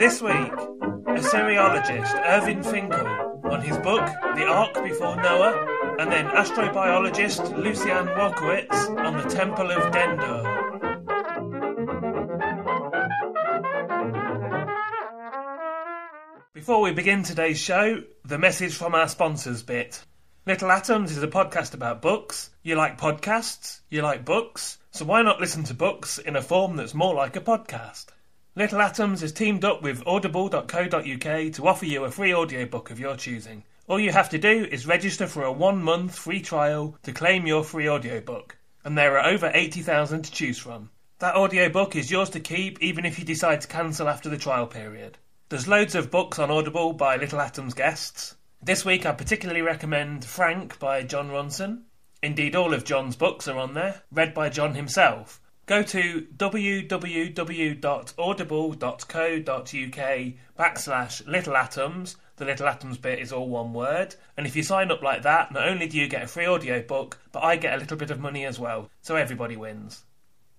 This week, Assyriologist Irving Finkel on his book The Ark Before Noah, and then astrobiologist Lucian Wolkowitz on the Temple of Dendur. Before we begin today's show, the message from our sponsors bit. Little Atoms is a podcast about books. You like podcasts? You like books? So why not listen to books in a form that's more like a podcast? Little Atoms has teamed up with audible.co.uk to offer you a free audiobook of your choosing. All you have to do is register for a one month free trial to claim your free audiobook. And there are over 80,000 to choose from. That audiobook is yours to keep even if you decide to cancel after the trial period. There's loads of books on Audible by Little Atoms guests. This week I particularly recommend Frank by Jon Ronson. Indeed, all of Jon's books are on there, read by John himself. Go to www.audible.co.uk backslash little atoms. The little atoms bit is all one word. And if you sign up like that, not only do you get a free audio book, but I get a little bit of money as well. So everybody wins.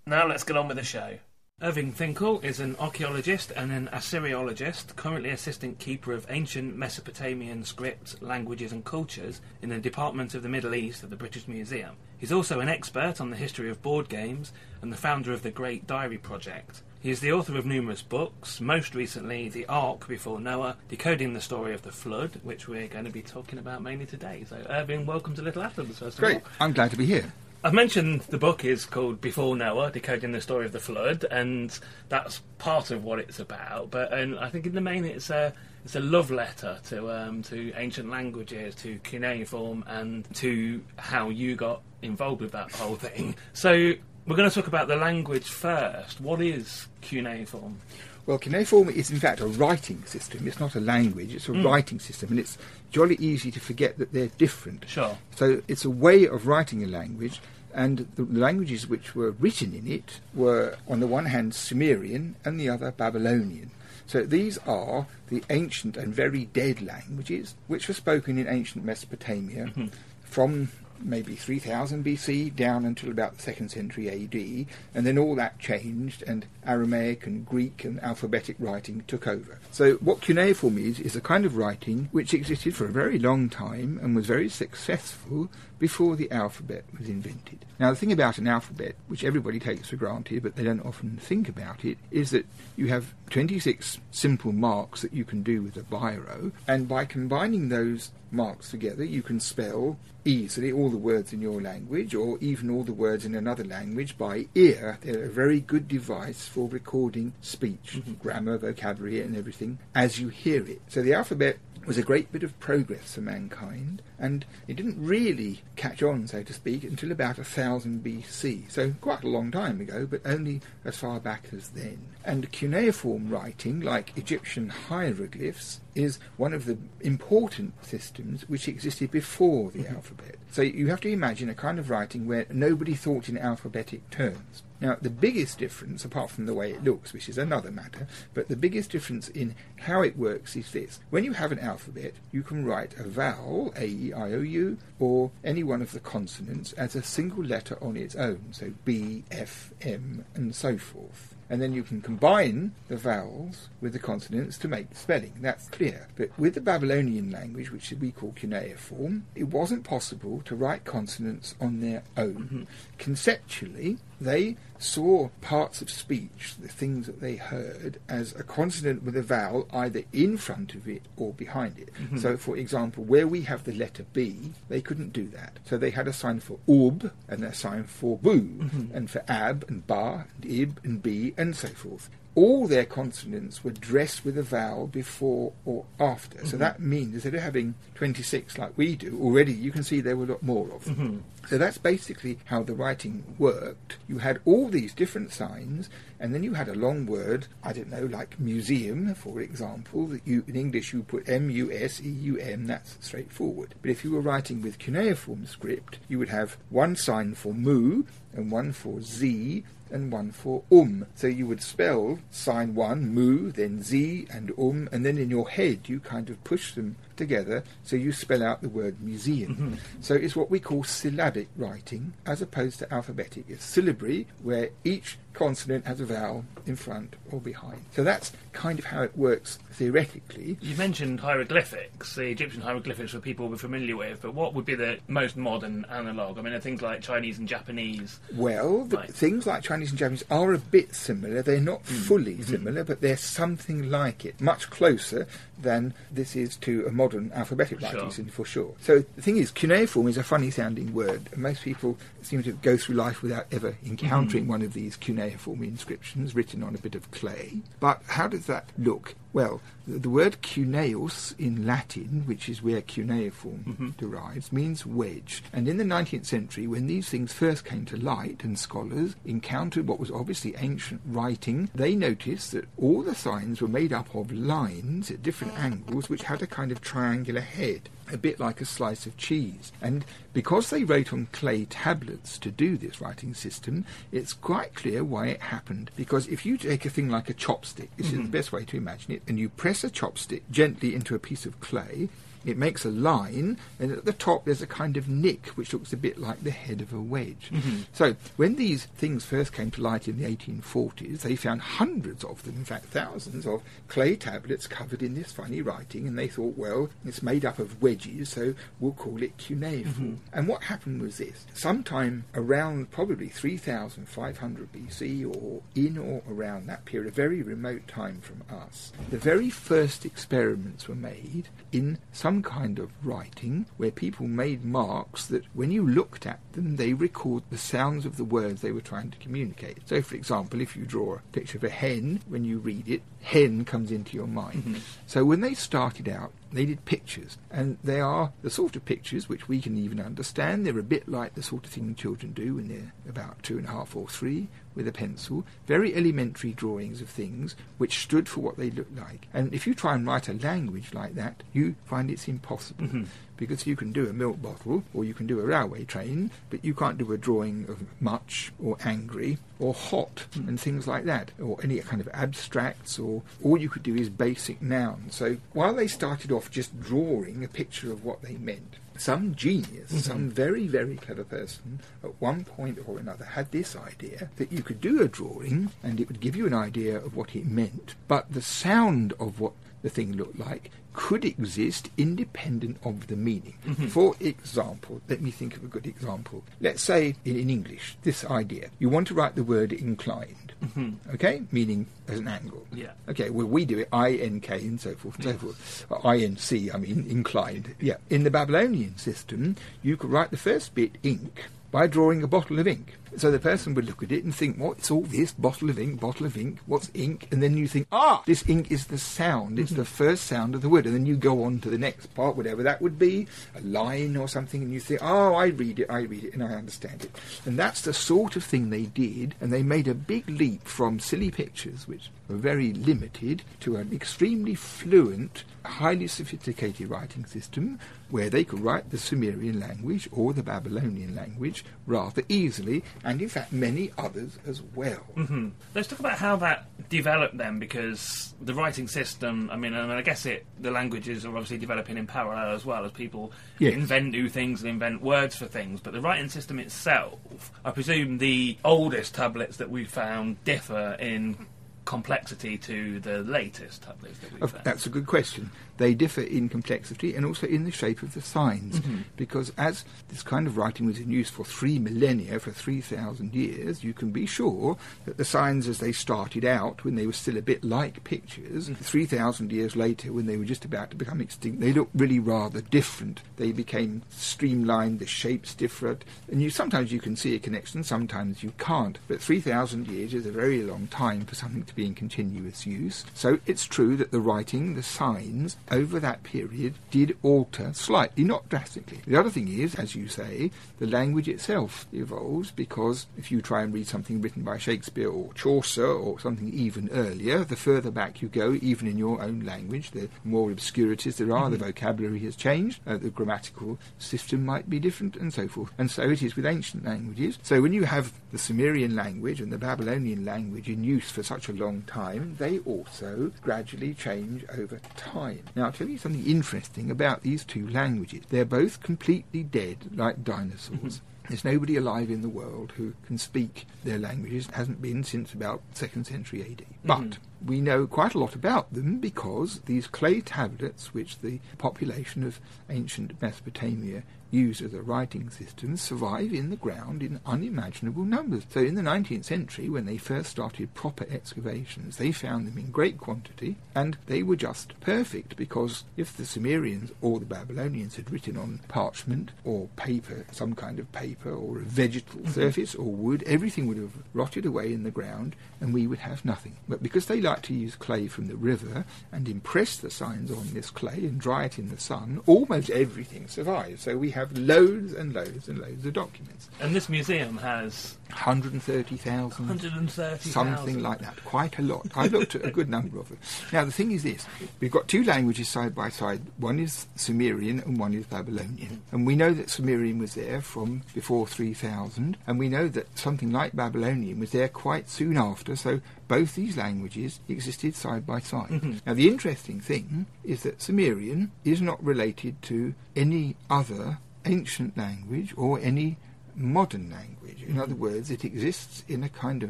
Now let's get on with the show. Irving Finkel is an archaeologist and an Assyriologist, currently assistant keeper of ancient Mesopotamian scripts, languages, and cultures in the Department of the Middle East at the British Museum. He's also an expert on the history of board games and the founder of the Great Diary Project. He is the author of numerous books, most recently The Ark Before Noah, decoding the story of the flood, which we're going to be talking about mainly today. So, Irving, welcome to Little Atoms, first Great. of all. I'm glad to be here. I've mentioned the book is called Before Noah, decoding the story of the flood, and that's part of what it's about. But and I think in the main, it's a it's a love letter to um, to ancient languages, to cuneiform, and to how you got involved with that whole thing. So we're going to talk about the language first. What is cuneiform? Well, cuneiform is in fact a writing system. It's not a language, it's a hmm. writing system, and it's jolly easy to forget that they're different. Sure. So it's a way of writing a language, and the languages which were written in it were, on the one hand, Sumerian and the other Babylonian. So these are the ancient and very dead languages which were spoken in ancient Mesopotamia mm-hmm. from maybe 3000 BC down until about the second century AD, and then all that changed, and Aramaic and Greek and alphabetic writing took over. So, what cuneiform is, is a kind of writing which existed for a very long time and was very successful before the alphabet was invented. Now, the thing about an alphabet, which everybody takes for granted, but they don't often think about it, is that you have 26 simple marks that you can do with a biro, and by combining those marks together, you can spell easily all the words in your language or even all the words in another language by ear. They're a very good device for recording speech, mm-hmm. grammar, vocabulary, and everything as you hear it. So the alphabet was a great bit of progress for mankind, and it didn't really catch on, so to speak, until about a thousand BC. So quite a long time ago, but only as far back as then. And cuneiform writing, like Egyptian hieroglyphs, is one of the important systems which existed before the mm-hmm. alphabet. So you have to imagine a kind of writing where nobody thought in alphabetic terms. Now, the biggest difference, apart from the way it looks, which is another matter, but the biggest difference in how it works is this. When you have an alphabet, you can write a vowel, A, E, I, O, U, or any one of the consonants as a single letter on its own, so B, F, M, and so forth. and then you can combine the vowels with the consonants to make spelling. That's clear. But with the Babylonian language, which we call cuneiform, it wasn't possible to write consonants on their own. Mm-hmm. Conceptually, they saw parts of speech, the things that they heard, as a consonant with a vowel either in front of it or behind it. Mm-hmm. So, for example, where we have the letter B, they couldn't do that. So they had a sign for ub and a sign for boo, mm-hmm. and for ab and ba and ib and b and so forth. All their consonants were dressed with a vowel before or after. So mm-hmm. that means instead of having 26 like we do, already you can see there were a lot more of them. Mm-hmm. So that's basically how the writing worked. You had all these different signs, and then you had a long word, I don't know, like museum, for example, that you in English you put M U S E U M, that's straightforward. But if you were writing with cuneiform script, you would have one sign for mu and one for z and one for um. So you would spell sign one, mu, then z and um, and then in your head you kind of push them together so you spell out the word museum. Mm-hmm. So it's what we call syllabic writing as opposed to alphabetic. It's syllabary where each consonant has a vowel in front or behind. So that's kind of how it works theoretically. You mentioned hieroglyphics. The Egyptian hieroglyphics were people were familiar with, but what would be the most modern analogue? I mean, are things like Chinese and Japanese. Well, things like Chinese and Japanese are a bit similar. They're not mm. fully mm-hmm. similar, but they're something like it, much closer than this is to a modern alphabetic For writing sure. system for sure. So the thing is, cuneiform is a funny sounding word, and most people seem to go through life without ever encountering mm. one of these cuneiform inscriptions written on a bit of clay. But how does that look? Well, the, the word cuneus in Latin, which is where cuneiform mm-hmm. derives, means wedge. And in the 19th century, when these things first came to light and scholars encountered what was obviously ancient writing, they noticed that all the signs were made up of lines at different mm. angles which had a kind of triangular head a bit like a slice of cheese. And because they wrote on clay tablets to do this writing system, it's quite clear why it happened. Because if you take a thing like a chopstick, this is mm-hmm. the best way to imagine it, and you press a chopstick gently into a piece of clay, it makes a line, and at the top there's a kind of nick which looks a bit like the head of a wedge. Mm-hmm. So when these things first came to light in the 1840s, they found hundreds of them, in fact thousands of clay tablets covered in this funny writing, and they thought, well, it's made up of wedges, so we'll call it cuneiform. Mm-hmm. And what happened was this: sometime around probably 3,500 BC, or in or around that period, a very remote time from us, the very first experiments were made in some kind of writing where people made marks that when you looked at them, they record the sounds of the words they were trying to communicate. So, for example, if you draw a picture of a hen, when you read it, hen comes into your mind. Mm-hmm. So, when they started out, they did pictures, and they are the sort of pictures which we can even understand. They're a bit like the sort of thing children do when they're about two and a half or three with a pencil. Very elementary drawings of things which stood for what they looked like. And if you try and write a language like that, you find it's impossible. Mm-hmm. Because you can do a milk bottle or you can do a railway train, but you can't do a drawing of much or angry or hot hmm. and things like that, or any kind of abstracts, or all you could do is basic nouns. So while they started off just drawing a picture of what they meant, some genius, hmm. some very, very clever person, at one point or another had this idea that you could do a drawing and it would give you an idea of what it meant, but the sound of what the thing looked like could exist independent of the meaning. Mm-hmm. For example, let me think of a good example. Let's say in, in English, this idea. You want to write the word inclined, mm-hmm. okay? Meaning as an angle. Yeah. Okay, well, we do it I-N-K and so forth and so forth. Or I-N-C, I mean, inclined. Yeah. In the Babylonian system, you could write the first bit ink by drawing a bottle of ink. So the person would look at it and think, what's all this? Bottle of ink, bottle of ink, what's ink? And then you think, ah, this ink is the sound. It's the first sound of the word. And then you go on to the next part, whatever that would be, a line or something, and you think, oh, I read it, I read it, and I understand it. And that's the sort of thing they did. And they made a big leap from silly pictures, which were very limited, to an extremely fluent, highly sophisticated writing system where they could write the Sumerian language or the Babylonian language rather easily and in fact many others as well. Mm-hmm. Let's talk about how that developed then, because the writing system. I mean, I, mean, I guess it the languages are obviously developing in parallel as well as people Yes. invent new things and invent words for things. But the writing system itself, I presume, the oldest tablets that we found differ in complexity to the latest tablets that we've found. That's a good question. They differ in complexity and also in the shape of the signs, mm-hmm. because as this kind of writing was in use for three millennia, for 3,000 years, you can be sure that the signs as they started out, when they were still a bit like pictures, mm-hmm. 3,000 years later, when they were just about to become extinct, they looked really rather different. They became streamlined, the shapes different, and you sometimes you can see a connection, sometimes you can't. But 3,000 years is a very long time for something to be in continuous use. So it's true that the writing, the signs, over that period did alter slightly, not drastically. The other thing is, as you say, the language itself evolves because if you try and read something written by Shakespeare or Chaucer or something even earlier, the further back you go, even in your own language, the more obscurities there are, the vocabulary has changed, uh, the grammatical system might be different, and so forth. And so it is with ancient languages. So when you have the Sumerian language and the Babylonian language in use for such a long time, they also gradually change over time. Now, I'll tell you something interesting about these two languages. They're both completely dead, like dinosaurs. Mm-hmm. There's nobody alive in the world who can speak their languages. It hasn't been since about second century AD. Mm-hmm. But we know quite a lot about them because these clay tablets, which the population of ancient Mesopotamia use as a writing system, survive in the ground in unimaginable numbers. So in the 19th century, when they first started proper excavations, they found them in great quantity, and they were just perfect because if the Sumerians or the Babylonians had written on parchment or paper, some kind of paper or a vegetal mm-hmm. surface or wood, everything would have rotted away in the ground and we would have nothing. But because they like to use clay from the river and impress the signs on this clay and dry it in the sun, almost everything survives. So we have loads and loads and loads of documents. and this museum has 130,000 130 something like that. Quite a lot. I looked at a good number of them. Now, the thing is this we've got two languages side by side. One is Sumerian and one is Babylonian. And we know that Sumerian was there from before 3000, and we know that something like Babylonian was there quite soon after, so both these languages existed side by side. Mm-hmm. Now, the interesting thing is that Sumerian is not related to any other ancient language or any modern language. In other mm-hmm. words, it exists in a kind of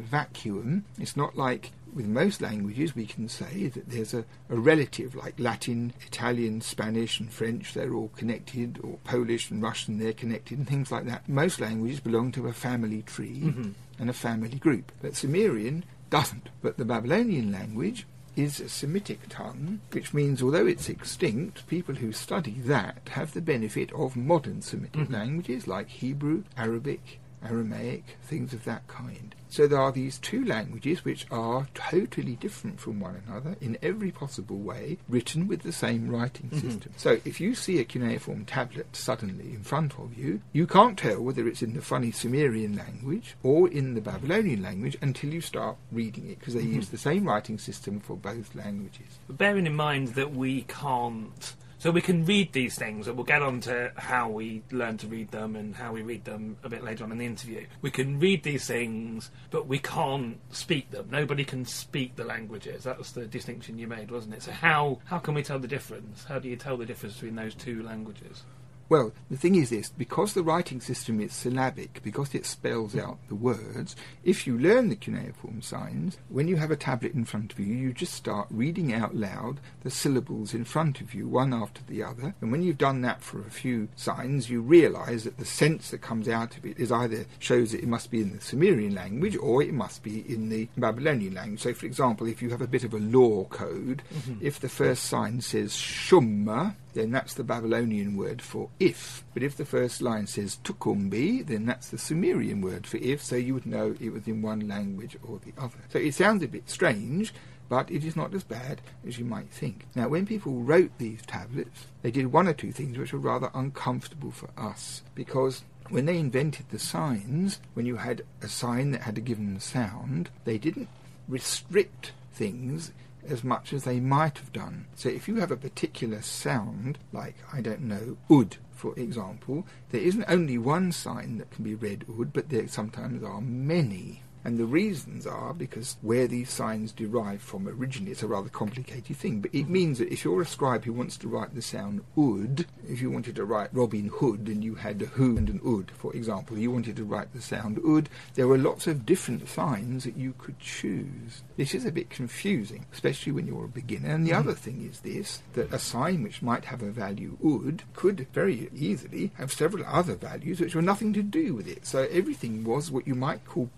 vacuum. It's not like with most languages we can say that there's a, a relative like Latin, Italian, Spanish, and French, they're all connected, or Polish and Russian, they're connected, and things like that. Most languages belong to a family tree mm-hmm. and a family group, but Sumerian doesn't. But the Babylonian language is a Semitic tongue, which means although it's extinct, people who study that have the benefit of modern Semitic mm-hmm. languages like Hebrew, Arabic, Aramaic, things of that kind. So there are these two languages which are totally different from one another in every possible way, written with the same writing mm-hmm. system. So if you see a cuneiform tablet suddenly in front of you, you can't tell whether it's in the funny Sumerian language or in the Babylonian language until you start reading it, because they mm-hmm. use the same writing system for both languages. But bearing in mind that we can't. So we can read these things, and we'll get on to how we learn to read them and how we read them a bit later on in the interview. We can read these things, but we can't speak them. Nobody can speak the languages. That was the distinction you made, wasn't it? So how how can we tell the difference? How do you tell the difference between those two languages? Well, the thing is this because the writing system is syllabic, because it spells out the words, if you learn the cuneiform signs, when you have a tablet in front of you, you just start reading out loud the syllables in front of you, one after the other. And when you've done that for a few signs, you realize that the sense that comes out of it is either shows that it must be in the Sumerian language or it must be in the Babylonian language. So, for example, if you have a bit of a law code, mm-hmm. if the first sign says shumma, then that's the Babylonian word for if. But if the first line says tukumbi, then that's the Sumerian word for if, so you would know it was in one language or the other. So it sounds a bit strange, but it is not as bad as you might think. Now, when people wrote these tablets, they did one or two things which were rather uncomfortable for us, because when they invented the signs, when you had a sign that had a given sound, they didn't restrict things as much as they might have done. So if you have a particular sound, like, I don't know, ud, for example, there isn't only one sign that can be read ud, but there sometimes are many. And the reasons are because where these signs derive from originally, it's a rather complicated thing. But it mm-hmm. means that if you're a scribe who wants to write the sound ud, if you wanted to write Robin Hood and you had a who and an ud, for example, you wanted to write the sound ud, there were lots of different signs that you could choose. This is a bit confusing, especially when you're a beginner. And the mm-hmm. other thing is this, that a sign which might have a value ud could very easily have several other values which were nothing to do with it. So everything was what you might call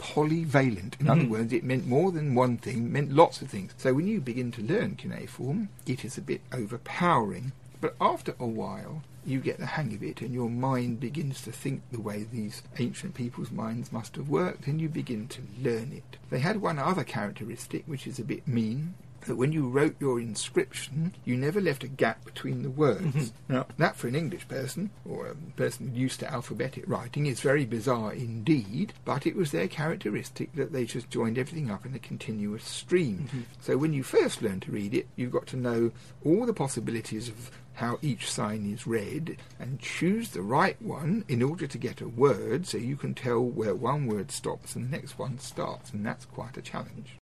In other mm-hmm. words, it meant more than one thing, meant lots of things. So when you begin to learn cuneiform, it is a bit overpowering. But after a while, you get the hang of it, and your mind begins to think the way these ancient people's minds must have worked, and you begin to learn it. They had one other characteristic, which is a bit mean, that when you wrote your inscription, you never left a gap between the words. Mm-hmm. Now, that for an English person, or a person used to alphabetic writing, is very bizarre indeed, but it was their characteristic that they just joined everything up in a continuous stream. Mm-hmm. So when you first learn to read it, you've got to know all the possibilities of how each sign is read and choose the right one in order to get a word so you can tell where one word stops and the next one starts, and that's quite a challenge.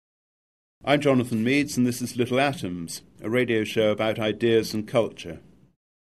I'm Jonathan Meades, and this is Little Atoms, a radio show about ideas and culture.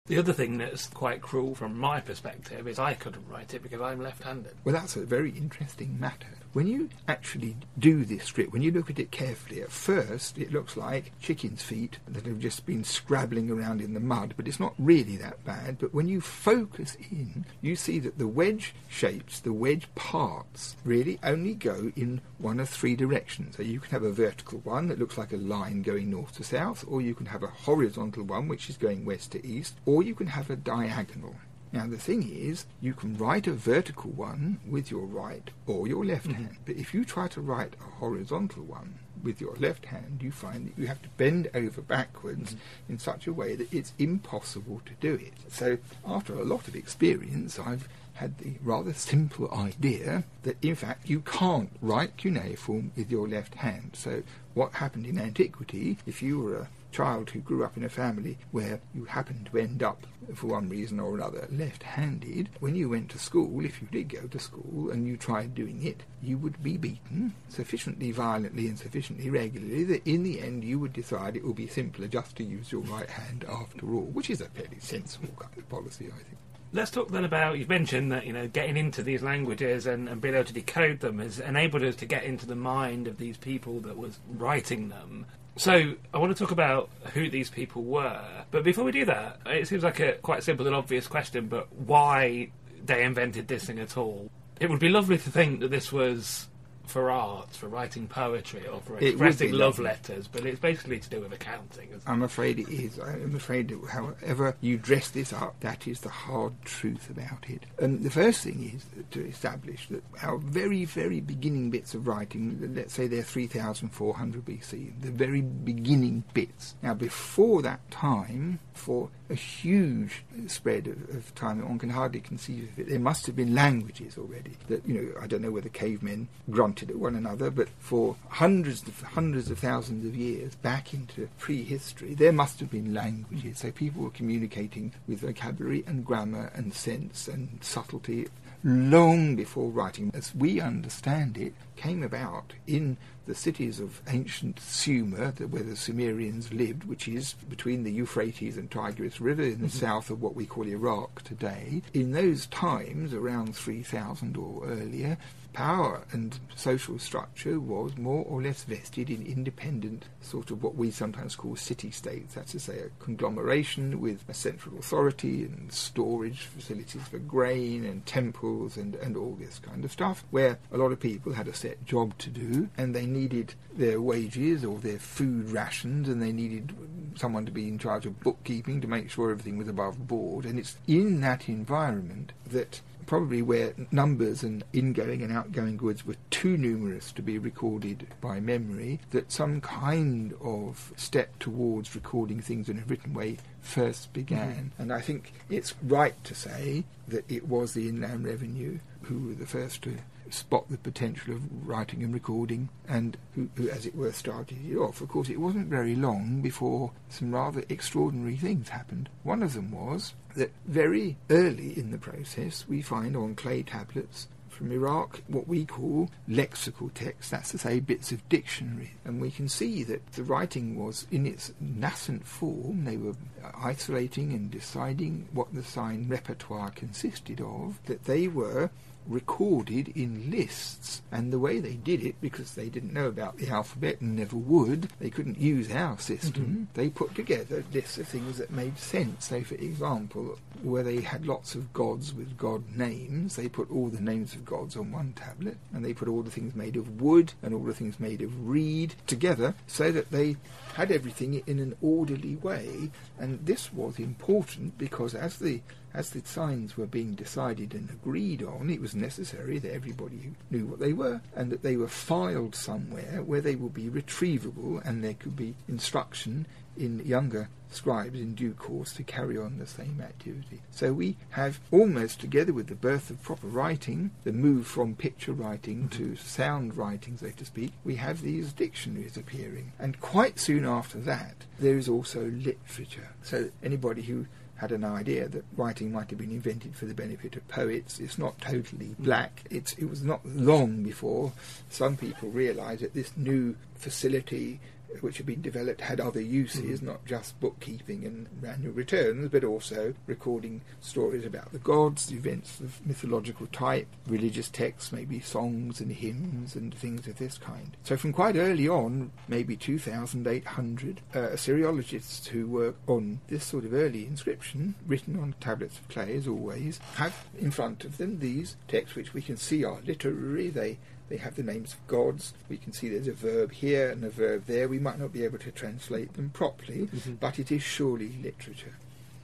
The other thing that's quite cruel from my perspective is I couldn't write it because I'm left-handed. Well, that's a very interesting matter. When you actually do this strip, when you look at it carefully, at first it looks like chicken's feet that have just been scrabbling around in the mud, but it's not really that bad. But when you focus in, you see that the wedge shapes, the wedge parts, really only go in one of three directions. So you can have a vertical one that looks like a line going north to south, or you can have a horizontal one which is going west to east, or you can have a diagonal. Now, the thing is, you can write a vertical one with your right or your left mm-hmm. hand. But if you try to write a horizontal one with your left hand, you find that you have to bend over backwards mm-hmm. in such a way that it's impossible to do it. So, after a lot of experience, I've had the rather simple idea that in fact you can't write cuneiform with your left hand. So, what happened in antiquity, if you were a child who grew up in a family where you happened to end up, for one reason or another, left handed, when you went to school, if you did go to school and you tried doing it, you would be beaten sufficiently violently and sufficiently regularly that in the end you would decide it would be simpler just to use your right hand after all, which is a fairly sensible kind of policy, I think. Let's talk then about you've mentioned that you know getting into these languages and, and being able to decode them has enabled us to get into the mind of these people that was writing them. So I want to talk about who these people were, but before we do that, it seems like a quite simple and obvious question, but why they invented this thing at all? It would be lovely to think that this was for art, for writing poetry, or for expressing love letters, but it's basically to do with accounting. isn't? I'm afraid it is. I'm afraid that however you dress this up, that is the hard truth about it. And the first thing is to establish that our very, very beginning bits of writing, let's say they're 3400 BC, the very beginning bits. Now, before that time, for a huge spread of, of time that one can hardly conceive of it, there must have been languages already. That you know, I don't know whether cavemen grunted at one another, but for hundreds of hundreds of thousands of years back into prehistory, there must have been languages. So people were communicating with vocabulary and grammar and sense and subtlety long before writing, as we understand it, came about in the cities of ancient Sumer, where the Sumerians lived, which is between the Euphrates and Tigris River in the mm-hmm. south of what we call Iraq today. In those times, around 3000 or earlier, power and social structure was more or less vested in independent, sort of what we sometimes call city states. That's to say, a conglomeration with a central authority and storage facilities for grain and temples and, and all this kind of stuff, where a lot of people had a set job to do and they needed their wages or their food rations and they needed someone to be in charge of bookkeeping to make sure everything was above board. And it's in that environment that probably where numbers and ingoing and outgoing goods were too numerous to be recorded by memory, that some kind of step towards recording things in a written way first began. Mm-hmm. And I think it's right to say that it was the Inland Revenue who were the first to spot the potential of writing and recording, and who, who, as it were, started it off. Of course, it wasn't very long before some rather extraordinary things happened. One of them was that very early in the process, we find on clay tablets from Iraq what we call lexical text, that's to say bits of dictionary. And we can see that the writing was in its nascent form. They were isolating and deciding what the sign repertoire consisted of, that they were recorded in lists. And the way they did it, because they didn't know about the alphabet and never would, they couldn't use our system, mm-hmm. they put together lists of things that made sense. So, for example, where they had lots of gods with god names, they put all the names of gods on one tablet, and they put all the things made of wood and all the things made of reed together so that they had everything in an orderly way. And this was important because as the as the signs were being decided and agreed on, it was necessary that everybody knew what they were and that they were filed somewhere where they would be retrievable and there could be instruction in younger scribes in due course to carry on the same activity. So we have almost together with the birth of proper writing, the move from picture writing mm-hmm. to sound writing, so to speak, we have these dictionaries appearing. And quite soon after that, there is also literature. So anybody who had an idea that writing might have been invented for the benefit of poets. It's not totally mm. black. It's, it was not long before some people realised that this new facility which had been developed had other uses, mm. not just bookkeeping and annual returns, but also recording stories about the gods, events of mythological type, religious texts, maybe songs and hymns and things of this kind. So from quite early on, maybe 2800, uh, Assyriologists who work on this sort of early inscription, written on tablets of clay as always, have in front of them these texts which we can see are literary. They they have the names of gods. We can see there's a verb here and a verb there. We might not be able to translate them properly, mm-hmm. but it is surely literature.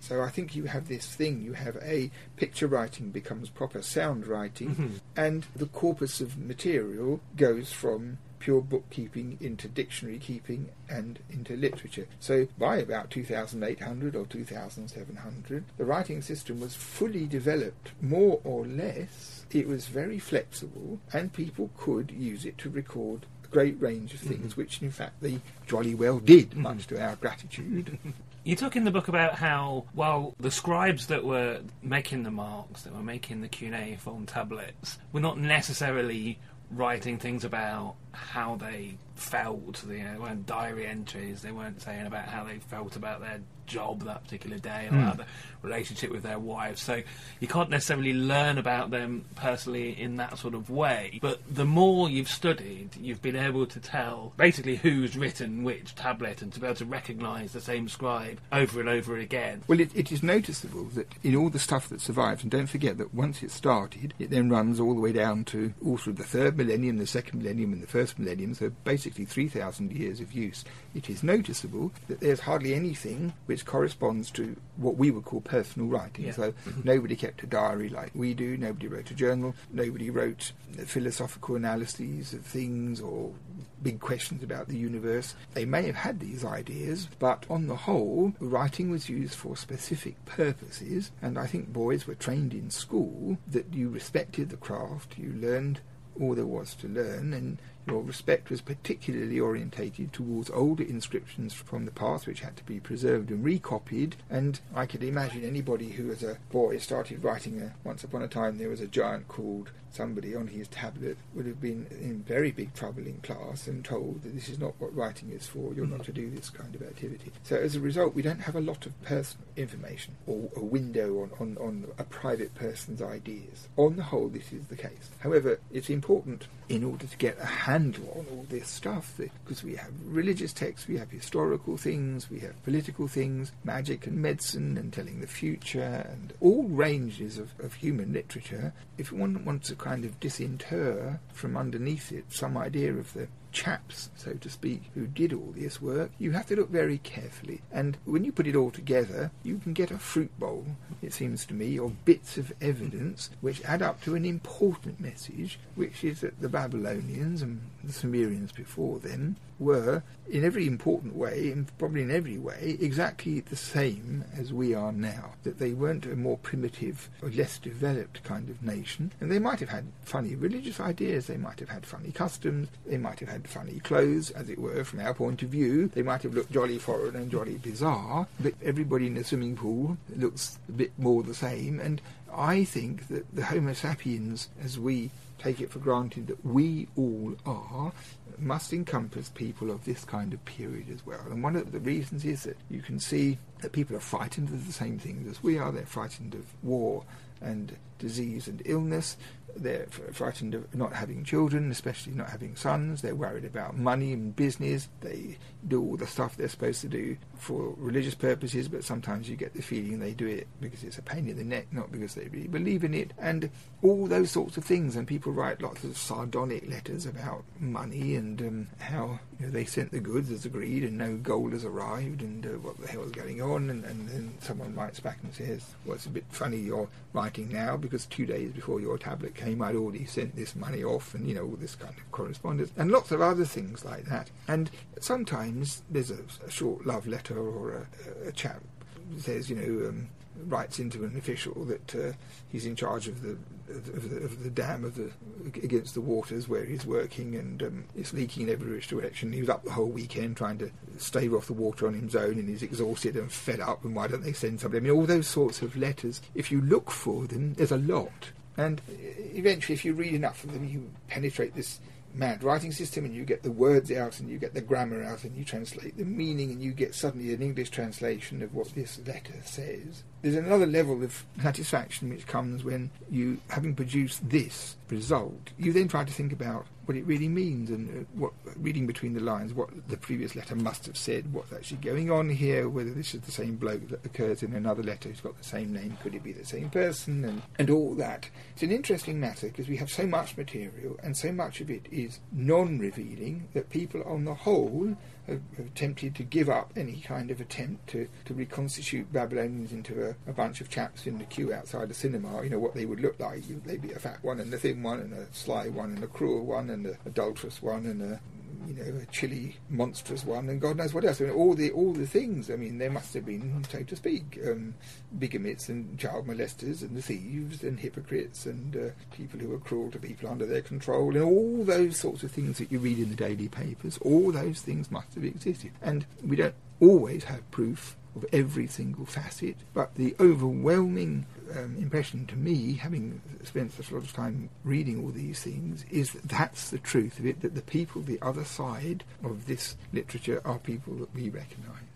So I think you have this thing. You have a picture writing becomes proper sound writing, mm-hmm. and the corpus of material goes from pure bookkeeping into dictionary keeping and into literature. So by about 2800 or 2700, the writing system was fully developed, more or less. It was very flexible, and people could use it to record a great range of things, mm-hmm. which in fact they jolly well did, mm-hmm. much to our gratitude. You talk in the book about how, well, the scribes that were making the marks, that were making the cuneiform tablets, were not necessarily writing things about how they felt. You know, they weren't diary entries. They weren't saying about how they felt about their job that particular day or mm. the relationship with their wives. So you can't necessarily learn about them personally in that sort of way. But the more you've studied, you've been able to tell basically who's written which tablet and to be able to recognise the same scribe over and over again. Well, it, it is noticeable that in all the stuff that survives, and don't forget that once it started, it then runs all the way down to all through the third millennium, the second millennium, and the first millennium, so basically 3,000 years of use. It is noticeable that there's hardly anything which corresponds to what we would call personal writing. Yeah. So mm-hmm. nobody kept a diary like we do, nobody wrote a journal, nobody wrote philosophical analyses of things or big questions about the universe. They may have had these ideas, but on the whole, writing was used for specific purposes, and I think boys were trained in school that you respected the craft, you learned all there was to learn, and your respect was particularly orientated towards older inscriptions from the past which had to be preserved and recopied. And I could imagine anybody who, as a boy, started writing a Once Upon a Time There Was a Giant called somebody on his tablet would have been in very big trouble in class and told that this is not what writing is for, you're not to do this kind of activity. So as a result, we don't have a lot of personal information or a window on, on, on a private person's ideas. On the whole, this is the case. However, it's important in order to get a handle on all this stuff because we have religious texts, we have historical things, we have political things, magic and medicine and telling the future and all ranges of, of human literature. If one wants to kind of disinter from underneath it some idea of the chaps, so to speak, who did all this work, you have to look very carefully. And when you put it all together, you can get a fruit bowl, it seems to me, of bits of evidence which add up to an important message, which is that the Babylonians and the Sumerians before them were, in every important way, and probably in every way, exactly the same as we are now. That they weren't a more primitive or less developed kind of nation. And they might have had funny religious ideas, they might have had funny customs, they might have had funny clothes, as it were, from our point of view. They might have looked jolly foreign and jolly bizarre, but everybody in the swimming pool looks a bit more the same. And I think that the Homo sapiens, as we take it for granted that we all are, must encompass people of this kind of period as well. And one of the reasons is that you can see that people are frightened of the same things as we are. They're frightened of war and disease and illness. They're frightened of not having children, especially not having sons. They're worried about money and business. They do all the stuff they're supposed to do for religious purposes, but sometimes you get the feeling they do it because it's a pain in the neck, not because they really believe in it. And all those sorts of things. And people write lots of sardonic letters about money and um, how you know, they sent the goods as agreed and no gold has arrived and uh, what the hell is going on. And, and then someone writes back and says, well, it's a bit funny you're writing now because two days before your tablet came, I'd already sent this money off and, you know, all this kind of correspondence and lots of other things like that. And sometimes there's a, a short love letter or a, a chap says, you know, um, writes into an official that uh, he's in charge of the of the, of the dam of the against the waters where he's working and um, it's leaking in every which direction. He was up the whole weekend trying to stave off the water on his own and he's exhausted and fed up. And why don't they send somebody? I mean, all those sorts of letters. If you look for them, there's a lot. And eventually, if you read enough of them, you penetrate this mad writing system and you get the words out and you get the grammar out and you translate the meaning and you get suddenly an English translation of what this letter says. There's another level of satisfaction which comes when you, having produced this result, you then try to think about what it really means and uh, what, reading between the lines, what the previous letter must have said, what's actually going on here, whether this is the same bloke that occurs in another letter who's got the same name, could it be the same person, and, and all that. It's an interesting matter because we have so much material and so much of it is non revealing that people, on the whole, attempted to give up any kind of attempt to, to reconstitute Babylonians into a, a bunch of chaps in the queue outside a cinema, you know, what they would look like. They'd be a fat one and a thin one and a sly one and a cruel one and an adulterous one and a you know, a chilly, monstrous one, and God knows what else. I mean, all the all the things. I mean, there must have been, so to speak, um, and child molesters and the thieves and hypocrites and uh, people who were cruel to people under their control, and all those sorts of things that you read in the daily papers. All those things must have existed, and we don't always have proof of every single facet, but the overwhelming um, impression to me, having spent such a lot of time reading all these things, is that that's the truth of it, that the people the other side of this literature are people that we recognise.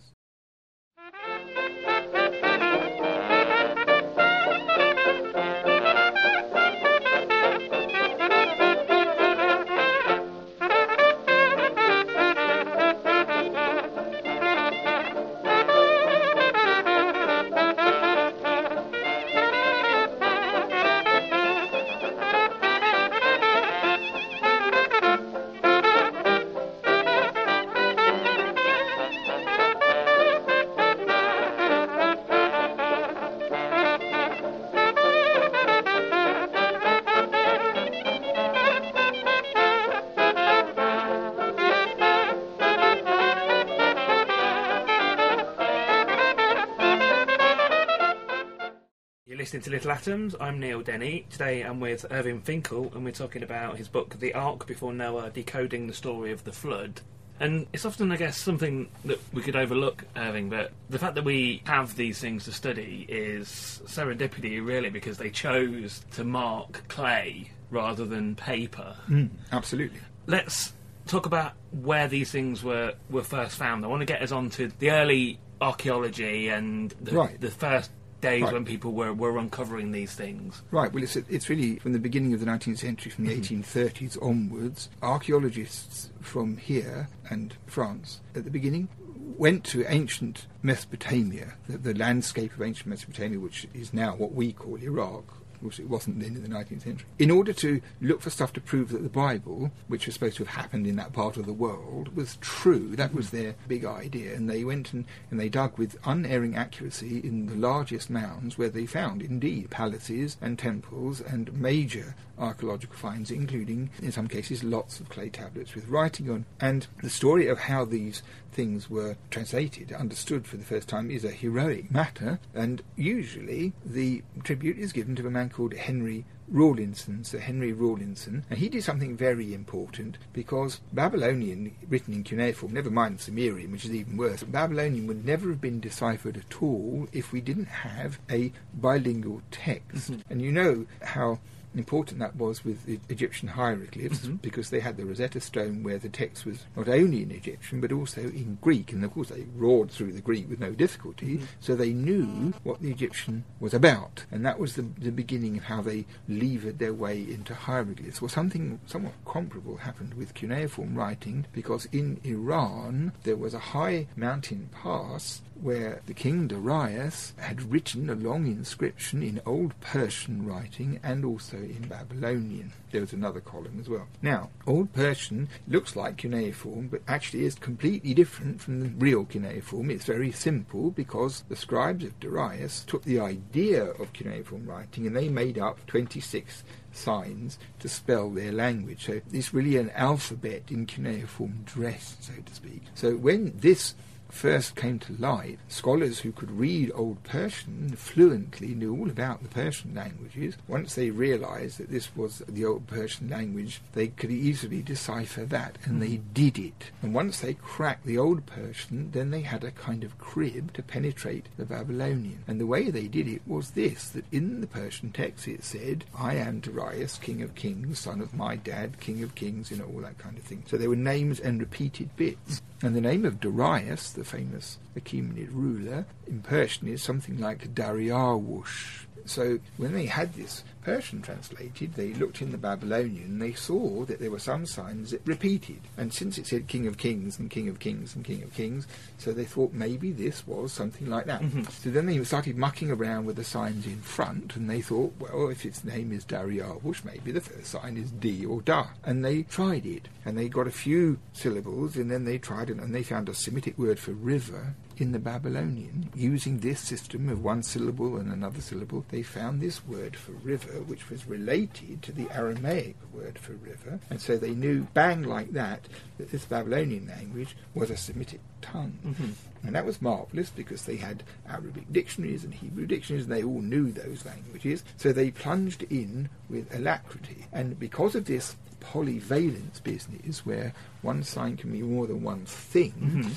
Listening to Little Atoms. I'm Neil Denny. Today I'm with Irving Finkel, and we're talking about his book, The Ark Before Noah Decoding the Story of the Flood. And it's often, I guess, something that we could overlook, Irving, but the fact that we have these things to study is serendipity, really, because they chose to mark clay rather than paper. Mm, absolutely. Let's talk about where these things were, were first found. I want to get us on to the early archaeology and the, Right. the first days Right. when people were, were uncovering these things. Right, well, it's, it's really from the beginning of the 19th century, from the mm-hmm. 1830s onwards, archaeologists from here and France at the beginning went to ancient Mesopotamia, the, the landscape of ancient Mesopotamia, which is now what we call Iraq, which it wasn't then in the 19th century, in order to look for stuff to prove that the Bible, which was supposed to have happened in that part of the world, was true. That mm-hmm. was their big idea. And they went and, and they dug with unerring accuracy in the largest mounds where they found, indeed, palaces and temples and major archaeological finds, including, in some cases, lots of clay tablets with writing on. And the story of how these things were translated, understood for the first time, is a heroic matter, and usually the tribute is given to a man called Henry Rawlinson, Sir Henry Rawlinson, and he did something very important because Babylonian, written in cuneiform, never mind Sumerian, which is even worse, Babylonian would never have been deciphered at all if we didn't have a bilingual text. Mm-hmm. And you know how important that was with the Egyptian hieroglyphs mm-hmm. because they had the Rosetta Stone where the text was not only in Egyptian but also in Greek, and of course they roared through the Greek with no difficulty, mm-hmm. so they knew what the Egyptian was about, and that was the, the beginning of how they levered their way into hieroglyphs. Well, something somewhat comparable happened with cuneiform writing because in Iran there was a high mountain pass where the king Darius had written a long inscription in Old Persian writing and also in Babylonian. There was another column as well. Now, Old Persian looks like cuneiform, but actually is completely different from the real cuneiform. It's very simple because the scribes of Darius took the idea of cuneiform writing and they made up 26 signs to spell their language. So it's really an alphabet in cuneiform dress, so to speak. So when this first came to light, scholars who could read Old Persian fluently knew all about the Persian languages. Once they realized that this was the Old Persian language, they could easily decipher that, and they hmm. did it. And once they cracked the Old Persian, then they had a kind of crib to penetrate the Babylonian. And the way they did it was this that in the Persian text it said, I am Darius, king of kings, son of my dad, king of kings, you know, all that kind of thing. So there were names and repeated bits. And the name of Darius, the famous Achaemenid ruler, in Persian is something like Dariawush. So when they had this Persian translated, they looked in the Babylonian they saw that there were some signs that repeated. And since it said King of Kings and King of Kings and King of Kings, so they thought maybe this was something like that. Mm-hmm. So then they started mucking around with the signs in front and they thought, well, if its name is Dariavush, maybe the first sign is D or Da. And they tried it and they got a few syllables and then they tried it and they found a Semitic word for river in the Babylonian. Using this system of one syllable and another syllable, they found this word for river, which was related to the Aramaic word for river, and so they knew, bang like that, that this Babylonian language was a Semitic tongue. Mm-hmm. And that was marvellous because they had Arabic dictionaries and Hebrew dictionaries, and they all knew those languages, so they plunged in with alacrity. And because of this polyvalence business, where one sign can be more than one thing, mm-hmm.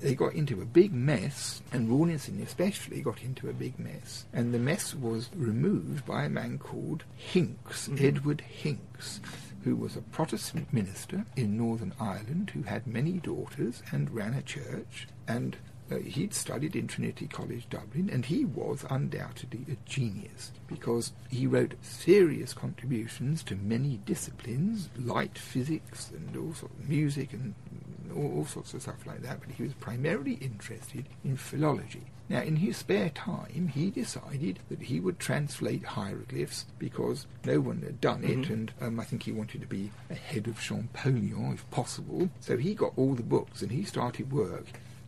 They got into a big mess, and Rawlinson especially got into a big mess. And the mess was removed by a man called Hincks, mm-hmm. Edward Hincks, who was a Protestant minister in Northern Ireland who had many daughters and ran a church. And uh, he'd studied in Trinity College, Dublin, and he was undoubtedly a genius because he wrote serious contributions to many disciplines, light physics and all sorts of music and all, all sorts of stuff like that. But he was primarily interested in philology. Now, in his spare time, he decided that he would translate hieroglyphs because no one had done it, and um, I think he wanted to be ahead of Champollion if possible. So he got all the books and he started work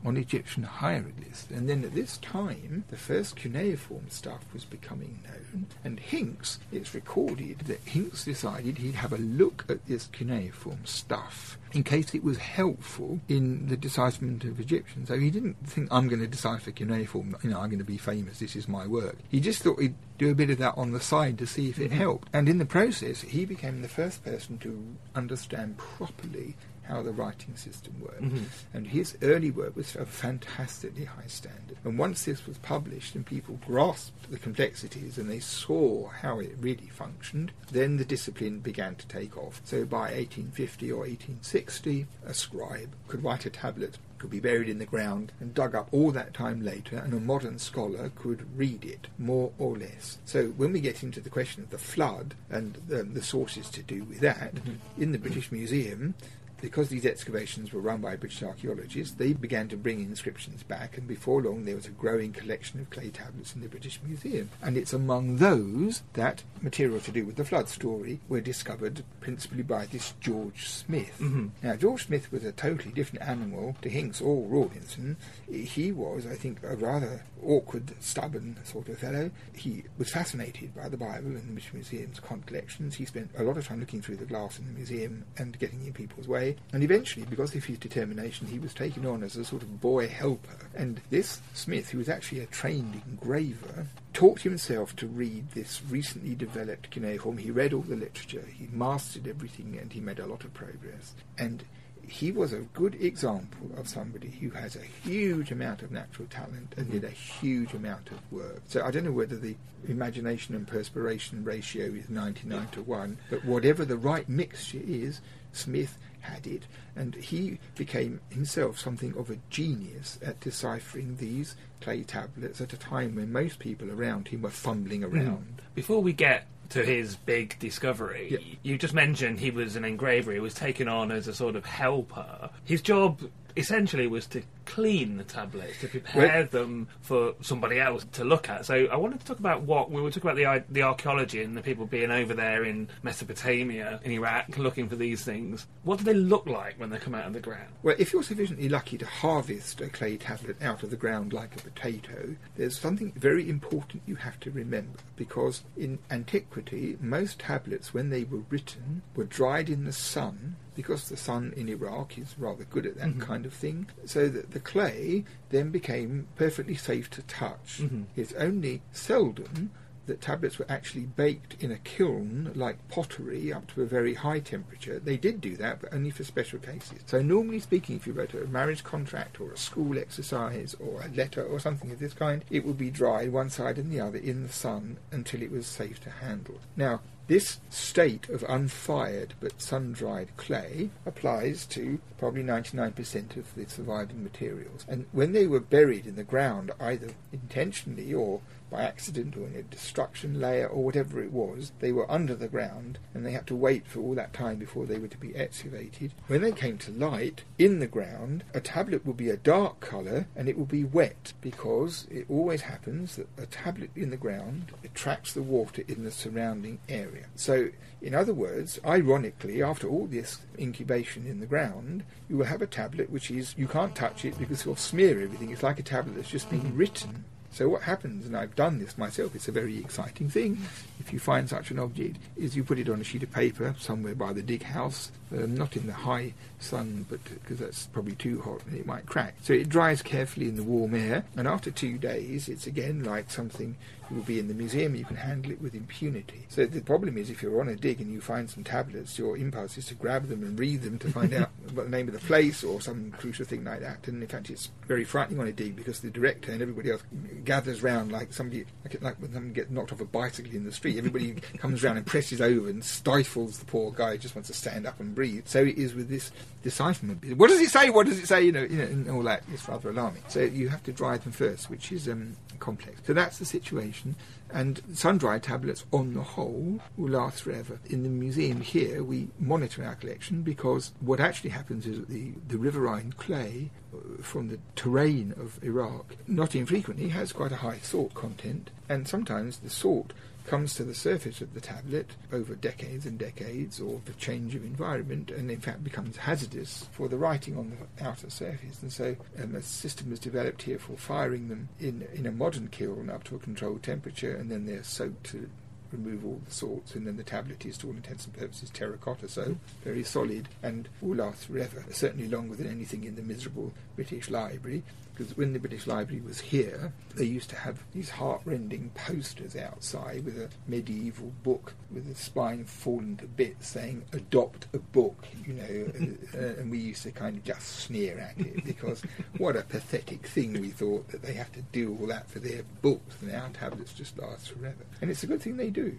on Egyptian hieroglyphs. And then at this time, the first cuneiform stuff was becoming known. And Hincks, it's recorded that Hincks decided he'd have a look at this cuneiform stuff in case it was helpful in the decipherment of Egyptian. So he didn't think, I'm going to decipher cuneiform, you know, I'm going to be famous, this is my work. He just thought he'd do a bit of that on the side to see if it mm-hmm. helped. And in the process, he became the first person to understand properly how the writing system worked. Mm-hmm. And his early work was of fantastically high standard. And once this was published and people grasped the complexities and they saw how it really functioned, then the discipline began to take off. So by 1850 or 1860, a scribe could write a tablet could be buried in the ground and dug up all that time later, and a modern scholar could read it, more or less. So when we get into the question of the flood and the, the sources to do with that, mm-hmm. in the British Museum, because these excavations were run by British archaeologists, they began to bring inscriptions back, and before long there was a growing collection of clay tablets in the British Museum. And it's among those that material to do with the flood story were discovered principally by this George Smith. Mm-hmm. Now, George Smith was a totally different animal to Hincks or Rawlinson. He was, I think, a rather awkward, stubborn sort of fellow. He was fascinated by the Bible and the British Museum's collections. He spent a lot of time looking through the glass in the museum and getting in people's way. And eventually, because of his determination, he was taken on as a sort of boy helper. And this Smith, who was actually a trained engraver, taught himself to read this recently developed cuneiform. He read all the literature, he mastered everything, and he made a lot of progress. And he was a good example of somebody who has a huge amount of natural talent and did a mm-hmm. huge amount of work. So I don't know whether the imagination and perspiration ratio is 99 to 1, but whatever the right mixture is, Smith had it, and he became himself something of a genius at deciphering these clay tablets at a time when most people around him were fumbling hmm. around. Before we get to his big discovery, Yeah. you just mentioned he was an engraver. He was taken on as a sort of helper. His job essentially was to clean the tablets, to prepare them for somebody else to look at. So I wanted to talk about what we were talking about the ar- the archaeology and the people being over there in Mesopotamia, in Iraq, looking for these things. What do they look like when they come out of the ground? Well, if you're sufficiently lucky to harvest a clay tablet out of the ground like a potato, there's something very important you have to remember because in antiquity, most tablets, when they were written, were dried in the sun because the sun in Iraq is rather good at that mm-hmm. kind of thing, so that the clay then became perfectly safe to touch. Mm-hmm. It's only seldom that tablets were actually baked in a kiln like pottery up to a very high temperature. They did do that, but only for special cases. So, normally speaking, if you wrote a marriage contract or a school exercise or a letter or something of this kind, it would be dried one side and the other in the sun until it was safe to handle. Now, this state of unfired but sun dried clay applies to probably 99% of the surviving materials. And when they were buried in the ground, either intentionally or by accident or in a destruction layer or whatever it was, they were under the ground and they had to wait for all that time before they were to be excavated. When they came to light in the ground, a tablet would be a dark colour and it would be wet because it always happens that a tablet in the ground attracts the water in the surrounding area. So, in other words, ironically, after all this incubation in the ground, you will have a tablet which is, you can't touch it because it'll smear everything. It's like a tablet that's just been written. So what happens, and I've done this myself, it's a very exciting thing, if you find such an object, is you put it on a sheet of paper somewhere by the dig house, um, not in the high sun, but because that's probably too hot and it might crack. So it dries carefully in the warm air, and after two days, it's again like something that will be in the museum, you can handle it with impunity. So the problem is if you're on a dig and you find some tablets, your impulse is to grab them and read them to find out what the name of the place or some crucial thing like that. And in fact, it's very frightening on a dig because the director and everybody else gathers round like somebody, like, like when someone gets knocked off a bicycle in the street. Everybody comes round and presses over and stifles the poor guy who just wants to stand up and breathe. So it is with this decipherment. What does it say? What does it say? You know, you know, and all that is rather alarming. So you have to dry them first, which is um, complex. So that's the situation. And sun-dried tablets, on the whole, will last forever. In the museum here, we monitor our collection because what actually happens is that the, the riverine clay uh, from the terrain of Iraq, not infrequently, has quite a high salt content, and sometimes the salt comes to the surface of the tablet over decades and decades or the change of environment and in fact becomes hazardous for the writing on the outer surface. And so um, a system was developed here for firing them in, in a modern kiln up to a controlled temperature and then they're soaked to remove all the salts and then the tablet is to all intents and purposes terracotta so very solid and will last forever certainly longer than anything in the miserable British Library because when the British Library was here, they used to have these heart-rending posters outside with a medieval book with the spine fallen to bits saying "Adopt a book," you know, uh, and we used to kind of just sneer at it because what a pathetic thing we thought that they have to do all that for their books, and our tablets just last forever. And it's a good thing they do.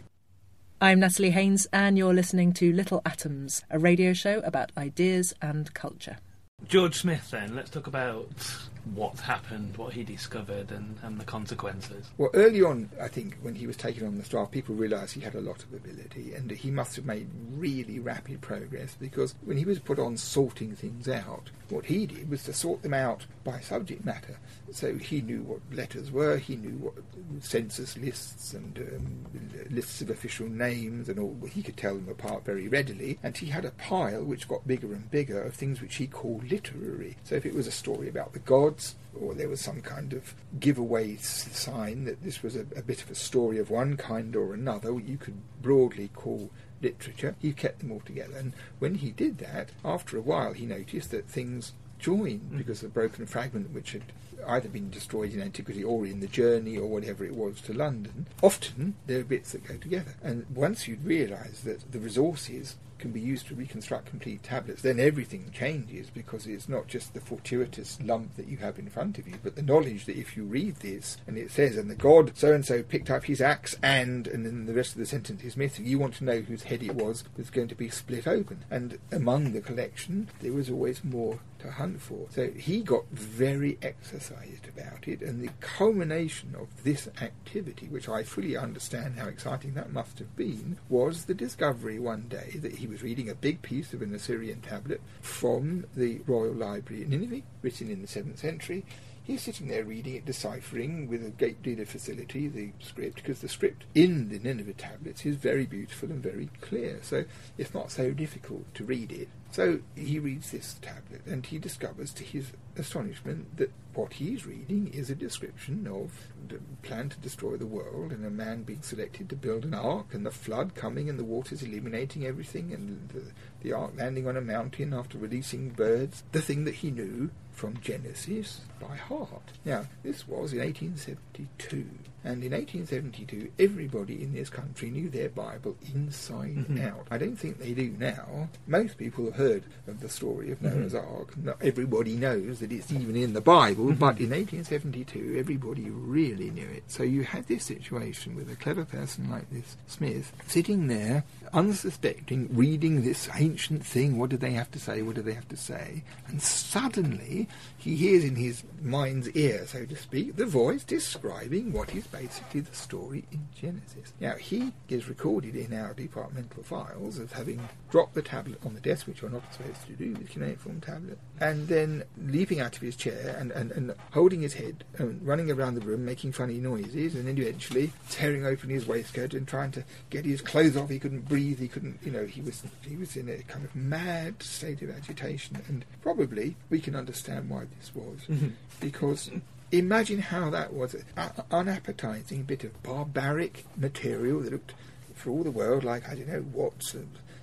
I'm Natalie Haynes, and you're listening to Little Atoms, a radio show about ideas and culture. George Smith, then. Let's talk about what's happened, what he discovered, and, and the consequences. Well, early on, I think, when he was taken on the staff, people realised he had a lot of ability, and he must have made really rapid progress because when he was put on sorting things out, what he did was to sort them out by subject matter. So he knew what letters were, he knew what census lists and um, lists of official names and all. He could tell them apart very readily, and he had a pile which got bigger and bigger of things which he called literary. So if it was a story about the gods, or there was some kind of giveaway sign that this was a, a bit of a story of one kind or another, you could broadly call literature. He kept them all together, and when he did that, after a while, he noticed that things joined hmm. because the broken fragment which had either been destroyed in antiquity or in the journey or whatever it was to London. Often there are bits that go together, and once you'd realise that the resources can be used to reconstruct complete tablets, then everything changes because it's not just the fortuitous lump that you have in front of you, but the knowledge that if you read this and it says, and the god so and so picked up his axe and, and then the rest of the sentence is missing, you want to know whose head it was that's going to be split open. And among the collection, there was always more to hunt for. So he got very exercised about it, and the culmination of this activity, which I fully understand how exciting that must have been, was the discovery one day that he was reading a big piece of an Assyrian tablet from the Royal Library in Nineveh, written in the 7th century. He's sitting there reading it, deciphering with a great deal of facility the script, because the script in the Nineveh tablets is very beautiful and very clear, so it's not so difficult to read it. So he reads this tablet, and he discovers to his astonishment that what he's reading is a description of the plan to destroy the world, and a man being selected to build an ark, and the flood coming, and the waters eliminating everything, and the, the ark landing on a mountain after releasing birds. The thing that he knew from Genesis by heart. Now, this was in 1872, and in 1872, everybody in this country knew their Bible inside mm-hmm. out. I don't think they do now. Most people have heard of the story of Noah's mm-hmm. Ark. Not everybody knows that it's even in the Bible, but mm-hmm. in 1872, everybody really knew it. So you had this situation with a clever person like this Smith sitting there, unsuspecting, reading this ancient thing. What do they have to say? What do they have to say? And suddenly he hears in his mind's ear, so to speak, the voice describing what is basically the story in Genesis. Now, he is recorded in our departmental files as having dropped the tablet on the desk, which you're not supposed to do with cuneiform tablet, and then leaping out of his chair and, and, and holding his head and running around the room making funny noises, and then eventually tearing open his waistcoat and trying to get his clothes off. He couldn't breathe. He couldn't, you know, he was he was in a kind of mad state of agitation, and probably we can understand why this was mm-hmm. because imagine how that was an unappetizing bit of barbaric material that looked for all the world like I don't know what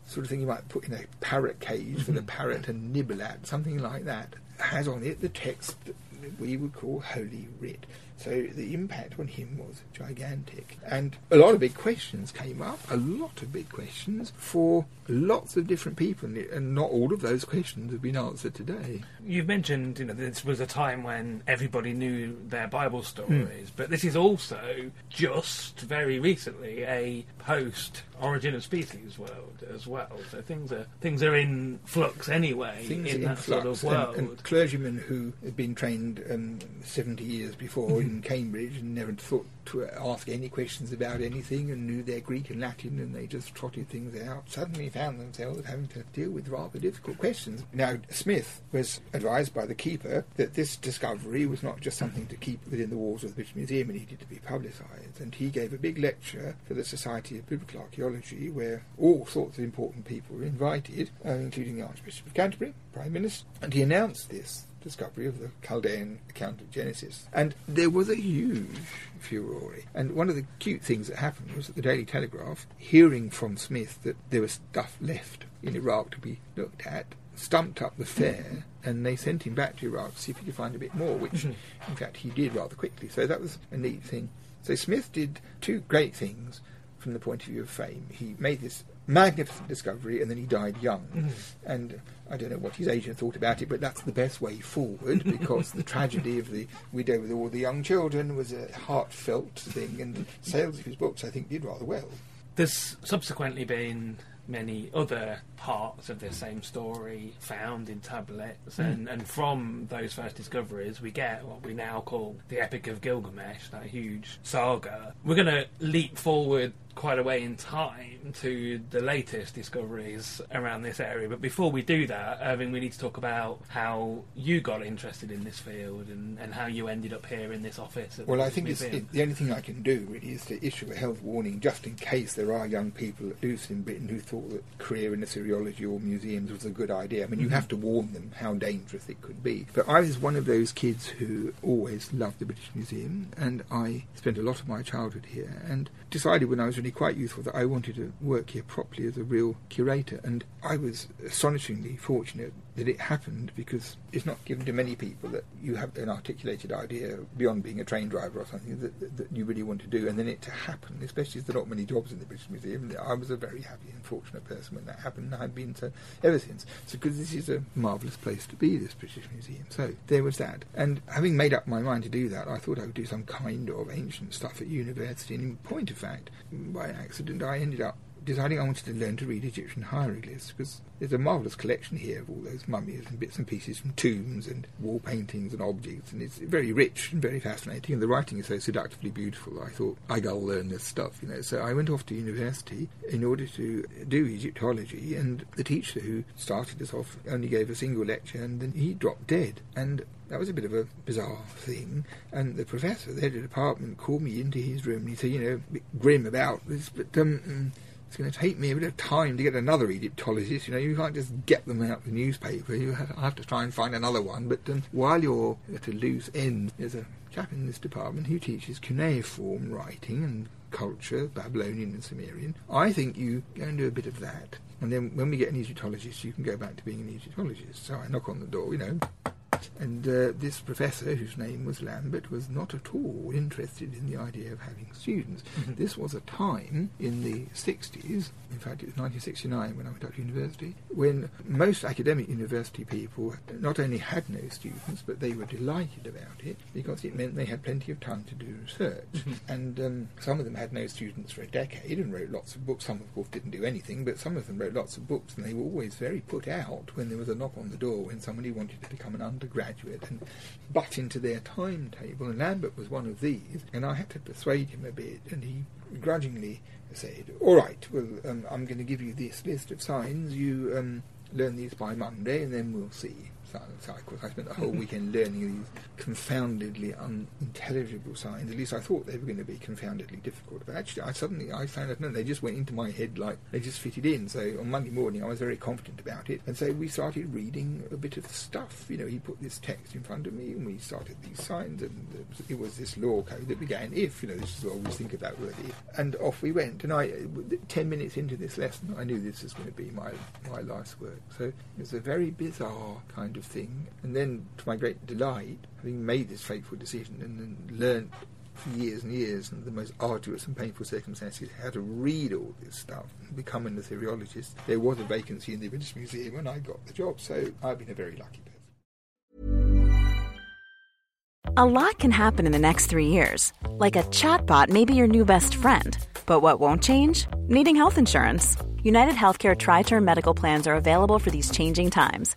sort of, thing you might put in a parrot cage for the mm-hmm. parrot to nibble at, something like that. Has on it the text that we would call Holy Writ. So the impact on him was gigantic. And a lot of big questions came up, a lot of big questions for lots of different people, and- and not all of those questions have been answered today. You've mentioned, you know, this was a time when everybody knew their Bible stories, but this is also just very recently a post-Origin of Species world as well. So things are things are in flux anyway things in in that sort flux of world. and, and clergymen who had been trained um, 70 years before in Cambridge and never thought to ask any questions about anything and knew their Greek and Latin and they just trotted things out suddenly found themselves having to deal with rather difficult questions. Now, Smith was advised by the keeper that this discovery was not just something to keep within the walls of the British Museum, it needed to be publicised. And he gave a big lecture for the Society of Biblical Archaeology where all sorts of important people were invited, uh, including the Archbishop of Canterbury, Prime Minister, and he announced this discovery of the Chaldean account of Genesis. And there was a huge furore. And one of the cute things that happened was that the Daily Telegraph, hearing from Smith that there was stuff left in Iraq to be looked at, stumped up the fare and they sent him back to Iraq to see if he could find a bit more, which mm-hmm. in fact he did rather quickly. So that was a neat thing. So Smith did two great things from the point of view of fame. He made this magnificent discovery and then he died young. Mm-hmm. And I don't know what his agent thought about it, but that's the best way forward because the tragedy of the widow with all the young children was a heartfelt thing and sales of his books I think did rather well. There's subsequently been many other parts of this same story found in tablets, Hmm. and, and from those first discoveries, we get what we now call the Epic of Gilgamesh, that huge saga. We're going to leap forward quite a way in time to the latest discoveries around this area. But before we do that, Irving, we need to talk about how you got interested in this field and, and how you ended up here in this office. Well, I think it's, it, the only thing I can do really is to issue a health warning just in case there are young people loose in Britain who thought that career in Assyriology or museums was a good idea. I mean, you mm-hmm. have to warn them how dangerous it could be. But I was one of those kids who always loved the British Museum, and I spent a lot of my childhood here and decided when I was really quite youthful that I wanted to work here properly as a real curator. And I was astonishingly fortunate that it happened because it's not given to many people that you have an articulated idea beyond being a train driver or something that, that, that you really want to do, and then it to happen, especially as there are not many jobs in the British Museum. I was a very happy and fortunate person when that happened, and I've been so ever since. So, because this is a marvellous place to be, this British Museum. So, there was that. And having made up my mind to do that, I thought I would do some kind of ancient stuff at university, and in point of fact, by accident, I ended up deciding I wanted to learn to read Egyptian hieroglyphs because there's a marvellous collection here of all those mummies and bits and pieces from tombs and wall paintings and objects, and it's very rich and very fascinating. And the writing is so seductively beautiful. I thought I gotta learn this stuff, you know. So I went off to university in order to do Egyptology, and the teacher who started us off only gave a single lecture, and then he dropped dead, and that was a bit of a bizarre thing. And the professor there at the department called me into his room and he said, you know, a bit grim about this, but um, it's going to take me a bit of time to get another Egyptologist. You know, you can't just get them out of the newspaper. You have, have to try and find another one. But um, while you're at a loose end, there's a chap in this department who teaches cuneiform writing and culture, Babylonian and Sumerian. I think you go and do a bit of that. And then when we get an Egyptologist, you can go back to being an Egyptologist. So I knock on the door, you know. And uh, this professor, whose name was Lambert, was not at all interested in the idea of having students. This was a time in the 60s, in fact, it was 1969 when I went up to university, when most academic university people not only had no students, but they were delighted about it because it meant they had plenty of time to do research. And um, some of them had no students for a decade and wrote lots of books. Some, of course, didn't do anything, but some of them wrote lots of books, and they were always very put out when there was a knock on the door when somebody wanted to become an undergraduate and butt into their timetable. And Lambert was one of these, and I had to persuade him a bit, and he grudgingly said, "All right, well, um, I'm going to give you this list of signs. You um, learn these by Monday, and then we'll see." I spent the whole weekend learning these confoundedly unintelligible signs. At least I thought they were going to be confoundedly difficult. But actually, I suddenly I found out no, they just went into my head like they just fitted in. So on Monday morning, I was very confident about it, and so we started reading a bit of stuff. You know, he put this text in front of me, and we started these signs, and it was, this law code that began if. You know, this is what I always think that word if, and off we went. And I, ten minutes into this lesson, I knew this was going to be my my life's work. So it was a very bizarre kind of thing. And then, to my great delight, having made this fateful decision and then learnt for years and years under the most arduous and painful circumstances how to read all this stuff and become an Assyriologist, there was a vacancy in the British Museum and I got the job. So I've been a very lucky person. A lot can happen in the next three years. Like a chatbot may be your new best friend. But what won't change? Needing health insurance. United Healthcare Tri Term Medical Plans are available for these changing times.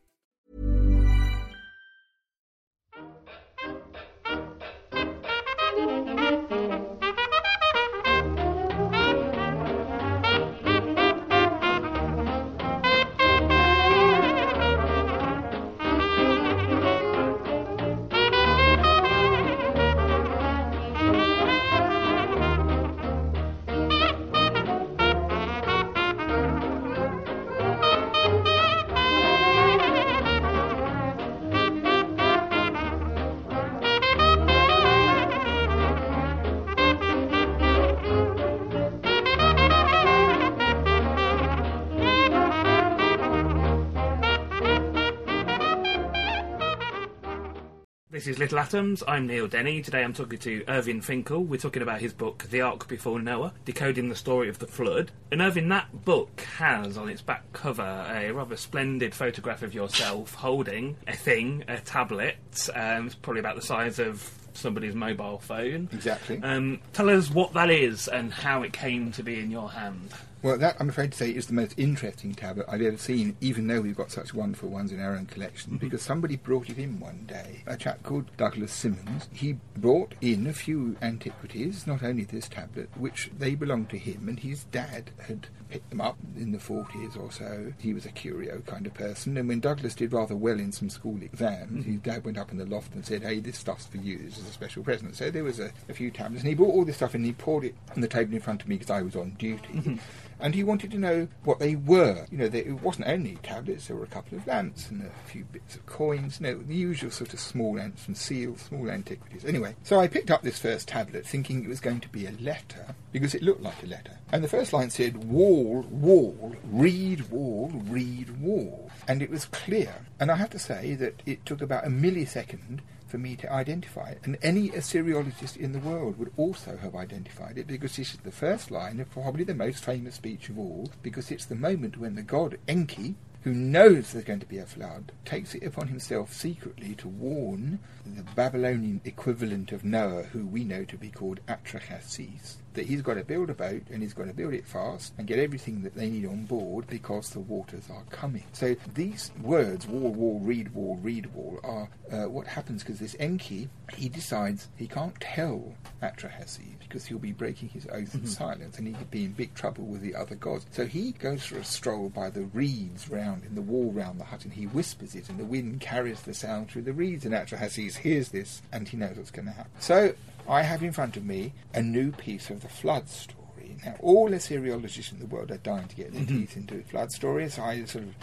This is Little Atoms. I'm Neil Denny. Today I'm talking to Irving Finkel. We're talking about his book, The Ark Before Noah Decoding the Story of the Flood. And Irving, that book has on its back cover a rather splendid photograph of yourself holding a thing, a tablet. Um, it's probably about the size of somebody's mobile phone. Exactly. Um, tell us what that is and how it came to be in your hand. Well, that I'm afraid to say is the most interesting tablet I've ever seen, even though we've got such wonderful ones in our own collection, mm-hmm. because somebody brought it in one day. A chap called Douglas Simmons. He brought in a few antiquities, not only this tablet, which they belonged to him, and his dad had picked them up in the 40s or so. He was a curio kind of person, and when Douglas did rather well in some school exams, mm-hmm. his dad went up in the loft and said, Hey, this stuff's for you. This is a special present. So there was a, a few tablets, and he brought all this stuff and he poured it on the table in front of me because I was on duty mm-hmm. And he wanted to know what they were. You know, they, it wasn't only tablets, there were a couple of lamps and a few bits of coins, you know, the usual sort of small lamps and seals, small antiquities. Anyway, so I picked up this first tablet thinking it was going to be a letter, because it looked like a letter. And the first line said, wall, wall, read, wall, read, wall. And it was clear. And I have to say that it took about a millisecond for me to identify it. And any Assyriologist in the world would also have identified it because this is the first line of probably the most famous speech of all, because it's the moment when the god Enki, who knows there's going to be a flood, takes it upon himself secretly to warn the Babylonian equivalent of Noah, who we know to be called Atrahasis, that he's got to build a boat and he's got to build it fast and get everything that they need on board because the waters are coming. So these words, wall, wall, read, wall, read, wall, are uh, what happens because this Enki, he decides he can't tell Atrahasis because he'll be breaking his oath of silence and he could be in big trouble with the other gods. So he goes for a stroll by the reeds round in the wall round the hut and he whispers it and the wind carries the sound through the reeds and Atrahasis hears this and he knows what's going to happen. So I have in front of me a new piece of the flood story. Now, all Assyriologists in the world are dying to get their mm-hmm. teeth into flood stories. So I sort of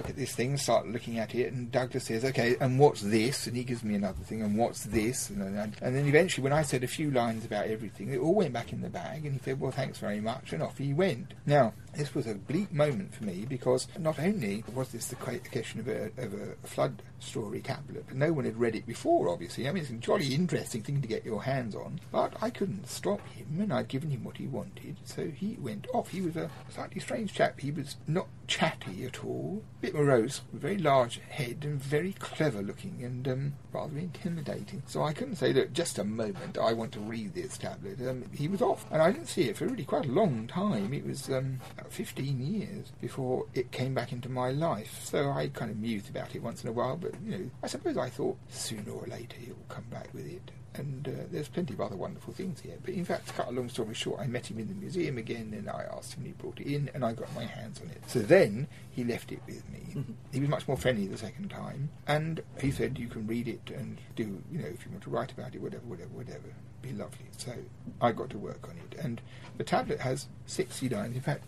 look at this thing, start looking at it, and Douglas says, "Okay, and what's this?" And he gives me another thing, and what's this? And, then- and then eventually, when I said a few lines about everything, it all went back in the bag, and he said, "Well, thanks very much," and off he went. Now, this was a bleak moment for me because not only was this the question of a, of a flood story tablet, but no one had read it before, obviously. I mean, it's a jolly interesting thing to get your hands on, but I couldn't stop him, and I'd given him what he wanted, so he went off. He was a slightly strange chap. He was not chatty at all, a bit morose, very large head, and very clever looking, and um, rather intimidating. So I couldn't say that just a moment, I want to read this tablet. Um, he was off, and I didn't see it for really quite a long time. It was um, about 15 years before it came back into my life. So I kind of mused about it once in a while, but you know, I suppose I thought sooner or later will come back with it. And uh, there's plenty of other wonderful things here. But in fact, to cut a long story short, I met him in the museum again, and I asked him, he brought it in, and I got my hands on it. So then he left it with me. He was much more friendly the second time, and he said, "You can read it and do, you know, if you want to write about it, whatever, whatever, whatever, be lovely." So I got to work on it, and the tablet has sixty lines. In fact,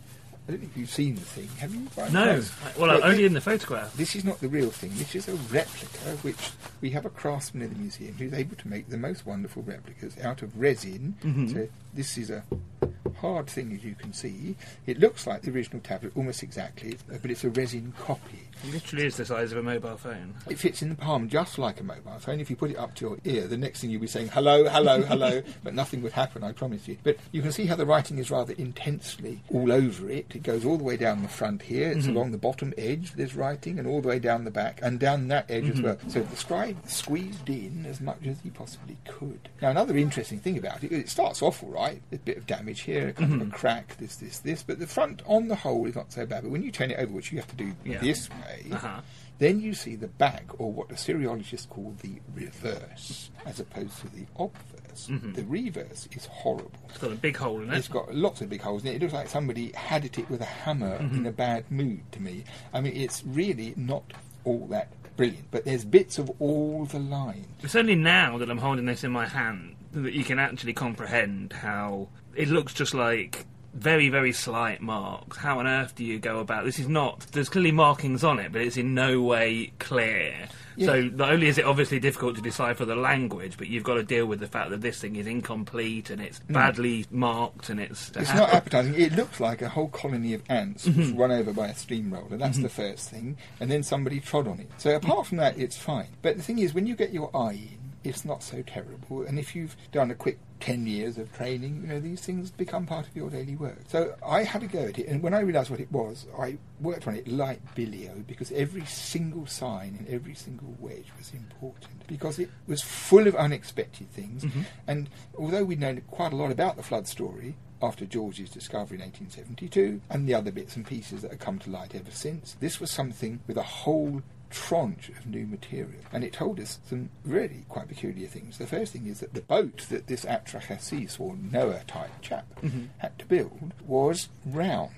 I don't know if you've seen the thing. Have you? No. Well, Well, only it- in the photograph. this is not the real thing. This is a replica, of which we have a craftsman in the museum who's able to make the most wonderful replicas out of resin. Mhm. So this is a hard thing, as you can see. It looks like the original tablet almost exactly, but it's a resin copy. It literally is the size of a mobile phone. It fits in the palm just like a mobile phone. If you put it up to your ear, the next thing you'll be saying hello, hello, hello, but nothing would happen, I promise you. But you can see how the writing is rather intensely all over it. It goes all the way down the front here. It's Mhm. along the bottom edge. There's writing, and all the way down the back, and down that edge as Mhm. well. So the scribe squeezed in as much as he possibly could. Now, another interesting thing about it, it starts off all right. There's a bit of damage here, a kind of a crack, this, this, this, but the front, on the whole, is not so bad. But when you turn it over, which you have to do Yeah. this way, Uh-huh. then you see the back, or what the Assyriologists call the reverse, as opposed to the obverse. Mhm. The reverse is horrible. It's got a big hole in it. It's got lots of big holes in it. It looks like somebody had it with a hammer Mhm. in a bad mood to me. I mean, it's really not all that brilliant, but there's bits of all the lines. It's only now that I'm holding this in my hand that you can actually comprehend how it looks just like very, very slight marks. How on earth do you go about this? Is not there's clearly markings on it, but it's in no way clear. So not only is it obviously difficult to decipher the language, but you've got to deal with the fact that this thing is incomplete and it's Mm. badly marked and it's It's not appetising. It looks like a whole colony of ants was Mhm. run over by a steamroller. That's Mhm. the first thing. And then somebody trod on it. So apart from that, it's fine. But the thing is, when you get your eye in, it's not so terrible. And if you've done a quick 10 years of training, you know, these things become part of your daily work. So I had a go at it. And when I realised what it was, I worked on it like Billio because every single sign and every single wedge was important because it was full of unexpected things. Mhm. And although we'd known quite a lot about the flood story after George's discovery in 1872 and the other bits and pieces that have come to light ever since, this was something with a whole tranche of new material. And it told us some really quite peculiar things. The first thing is that the boat that this Atrahasis or Noah type chap Mhm. had to build was round.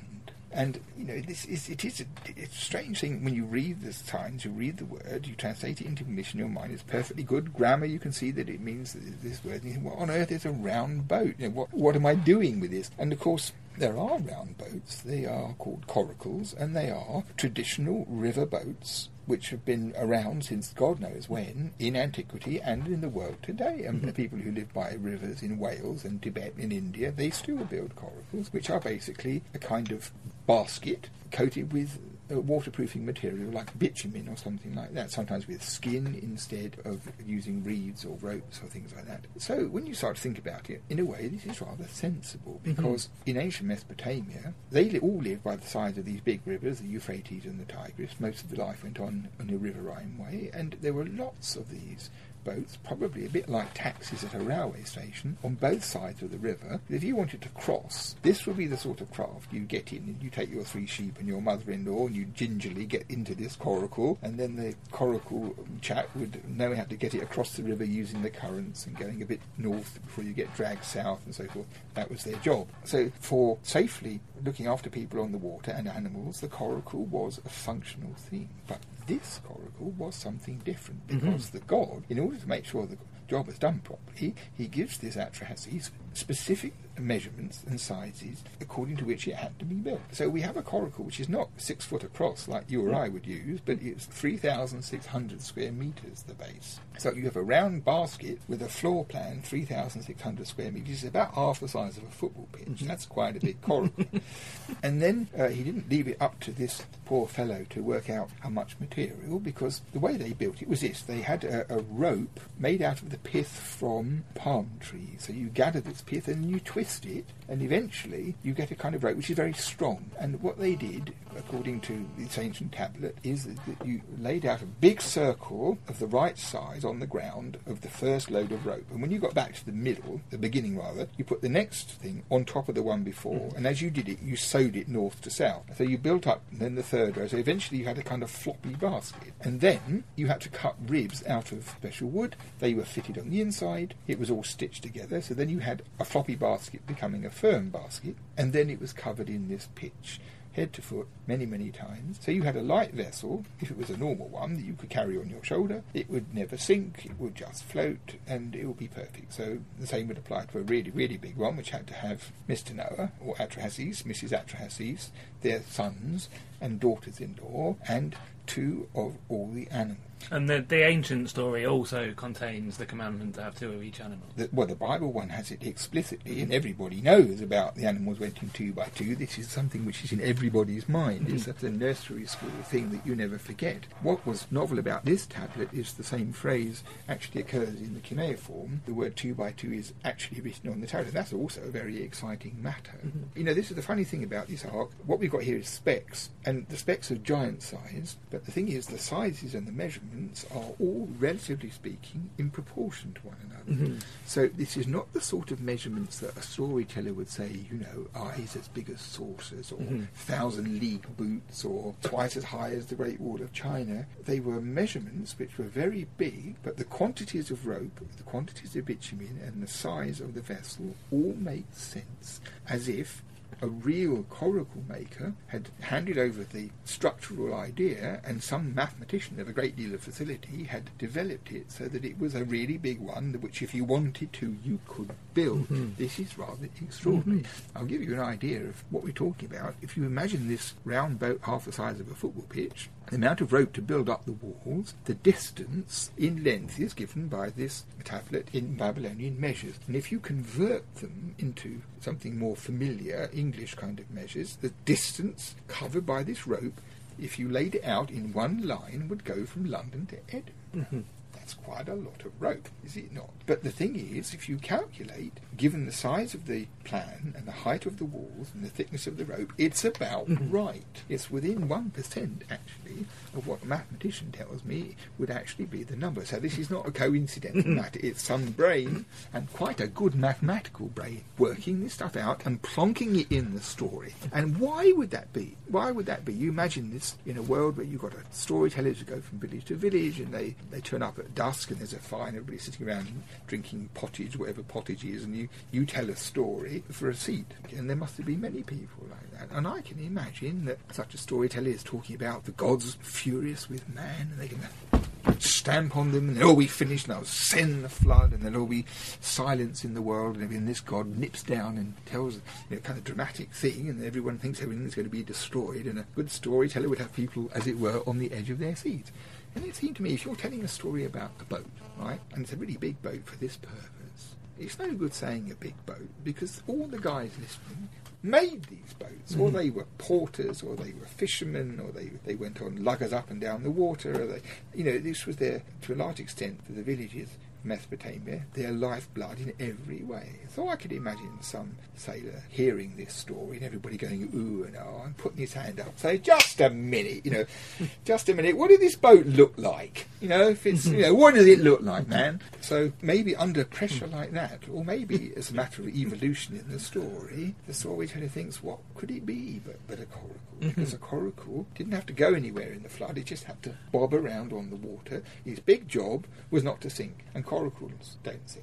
And you know, this is it is a, it's a strange thing when you read the signs, you read the word, you translate it into English in your mind. It's perfectly good grammar. You can see that it means this word. And you think, what on earth is a round boat? You know, what what am I doing with this? And of course, there are round boats. They are called coracles, and they are traditional river boats which have been around since God knows when in antiquity and in the world today. And the mm-hmm. people who live by rivers in Wales and Tibet and India, they still build coracles, which are basically a kind of basket coated with waterproofing material like bitumen or something like that, sometimes with skin instead of using reeds or ropes or things like that. So when you start to think about it, in a way, this is rather sensible mm-hmm. because in ancient Mesopotamia, they li- all lived by the sides of these big rivers, the Euphrates and the Tigris. Most of the life went on in a riverine way, and there were lots of these boats, probably a bit like taxis at a railway station, on both sides of the river. If you wanted to cross, this would be the sort of craft you get in, and you take your three sheep and your mother-in-law, and you gingerly get into this coracle, and then the coracle chap would know how to get it across the river using the currents and going a bit north before you get dragged south and so forth. That was their job. So for safely looking after people on the water and animals, the coracle was a functional thing. But this coracle was something different mm-hmm. because the god, in order to make sure the job is done properly, he gives this Atrahasis specific measurements and sizes according to which it had to be built. So we have a coracle which is not six foot across like you or I would use, but it's 3,600 square metres, the base. So you have a round basket with a floor plan, 3,600 square metres, It's about half the size of a football pitch. That's quite a big coracle. and then uh, he didn't leave it up to this poor fellow to work out how much material because the way they built it was this they had a, a rope made out of the pith from palm trees. So you gather this pith and you twist it, and eventually you get a kind of rope which is very strong. And what they did, according to this ancient tablet, is that you laid out a big circle of the right size on the ground of the first load of rope. And when you got back to the middle, the beginning rather, you put the next thing on top of the one before. Mm. And as you did it, you sewed it north to south. So you built up and then the third row. So eventually you had a kind of floppy basket. And then you had to cut ribs out of special wood. They were fitted on the inside. It was all stitched together. So then you had a floppy basket becoming a firm basket. And then it was covered in this pitch head to foot many, many times. So you had a light vessel, if it was a normal one, that you could carry on your shoulder. It would never sink, it would just float, and it would be perfect. So the same would apply to a really, really big one, which had to have Mr. Noah, or Atrahasis, Mrs. Atrahasis, their sons and daughters-in-law, and two of all the animals. And the, the ancient story also contains the commandment to have two of each animal. The, well, the Bible one has it explicitly, and everybody knows about the animals went in two by two. This is something which is in everybody's mind. Mm-hmm. It's a nursery school thing that you never forget. What was novel about this tablet is the same phrase actually occurs in the cuneiform. The word two by two is actually written on the tablet. That's also a very exciting matter. Mm-hmm. You know, this is the funny thing about this ark. What we've got here is specs, and the specs are giant size, but the thing is, the sizes and the measurements are all, relatively speaking, in proportion to one another. Mhm. So this is not the sort of measurements that a storyteller would say, you know, eyes as big as saucers, or Mhm. thousand league boots, or twice as high as the Great Wall of China. They were measurements which were very big, but the quantities of rope, the quantities of bitumen, and the size of the vessel all made sense, as if a real coracle maker had handed over the structural idea and some mathematician of a great deal of facility had developed it so that it was a really big one which if you wanted to you could build. Mhm. This is rather extraordinary. Mhm. I'll give you an idea of what we're talking about. If you imagine this round boat half the size of a football pitch, the amount of rope to build up the walls, the distance in length is given by this tablet in Babylonian measures. And if you convert them into something more familiar, English kind of measures, the distance covered by this rope, if you laid it out in one line, would go from London to Edinburgh. Mhm. That's quite a lot of rope, is it not? But the thing is, if you calculate, given the size of the plan and the height of the walls and the thickness of the rope, it's about Mhm. right. It's within 1% actually of what a mathematician tells me would actually be the number. So this is not a coincidental matter. It's some brain, and quite a good mathematical brain, working this stuff out and plonking it in the story. And why would that be? Why would that be? You imagine this in a world where you've got a storytellers who go from village to village and they, they turn up at dusk and there's a fire and everybody's sitting around drinking pottage, whatever pottage is, and you, you tell a story for a seat. And there must have been many people like that. And I can imagine that such a storyteller is talking about the gods furious with man and they're going to stamp on them and they'll all be finished and they'll send the flood and there'll all be silence in the world and then this god nips down and tells you know, kind of dramatic thing and everyone thinks everything's going to be destroyed and a good storyteller would have people as it were on the edge of their seats and it seemed to me if you're telling a story about a boat right and it's a really big boat for this purpose it's no good saying a big boat because all the guys listening made these boats, or Mhm. they were porters, or they were fishermen, or they, they went on luggers up and down the water. Or they, you know, this was their, to a large extent, for the villages Mesopotamia, their lifeblood in every way. So I could imagine some sailor hearing this story and everybody going ooh and ah and putting his hand up, say, just a minute, you know, just a minute. What did this boat look like? You know, if it's, you know, what does it look like, man? So maybe under pressure like that, or maybe as a matter of evolution in the story, the storyteller thinks, what could it be but, but a coracle? Because a coracle didn't have to go anywhere in the flood, it just had to bob around on the water. His big job was not to sink, and coracles don't.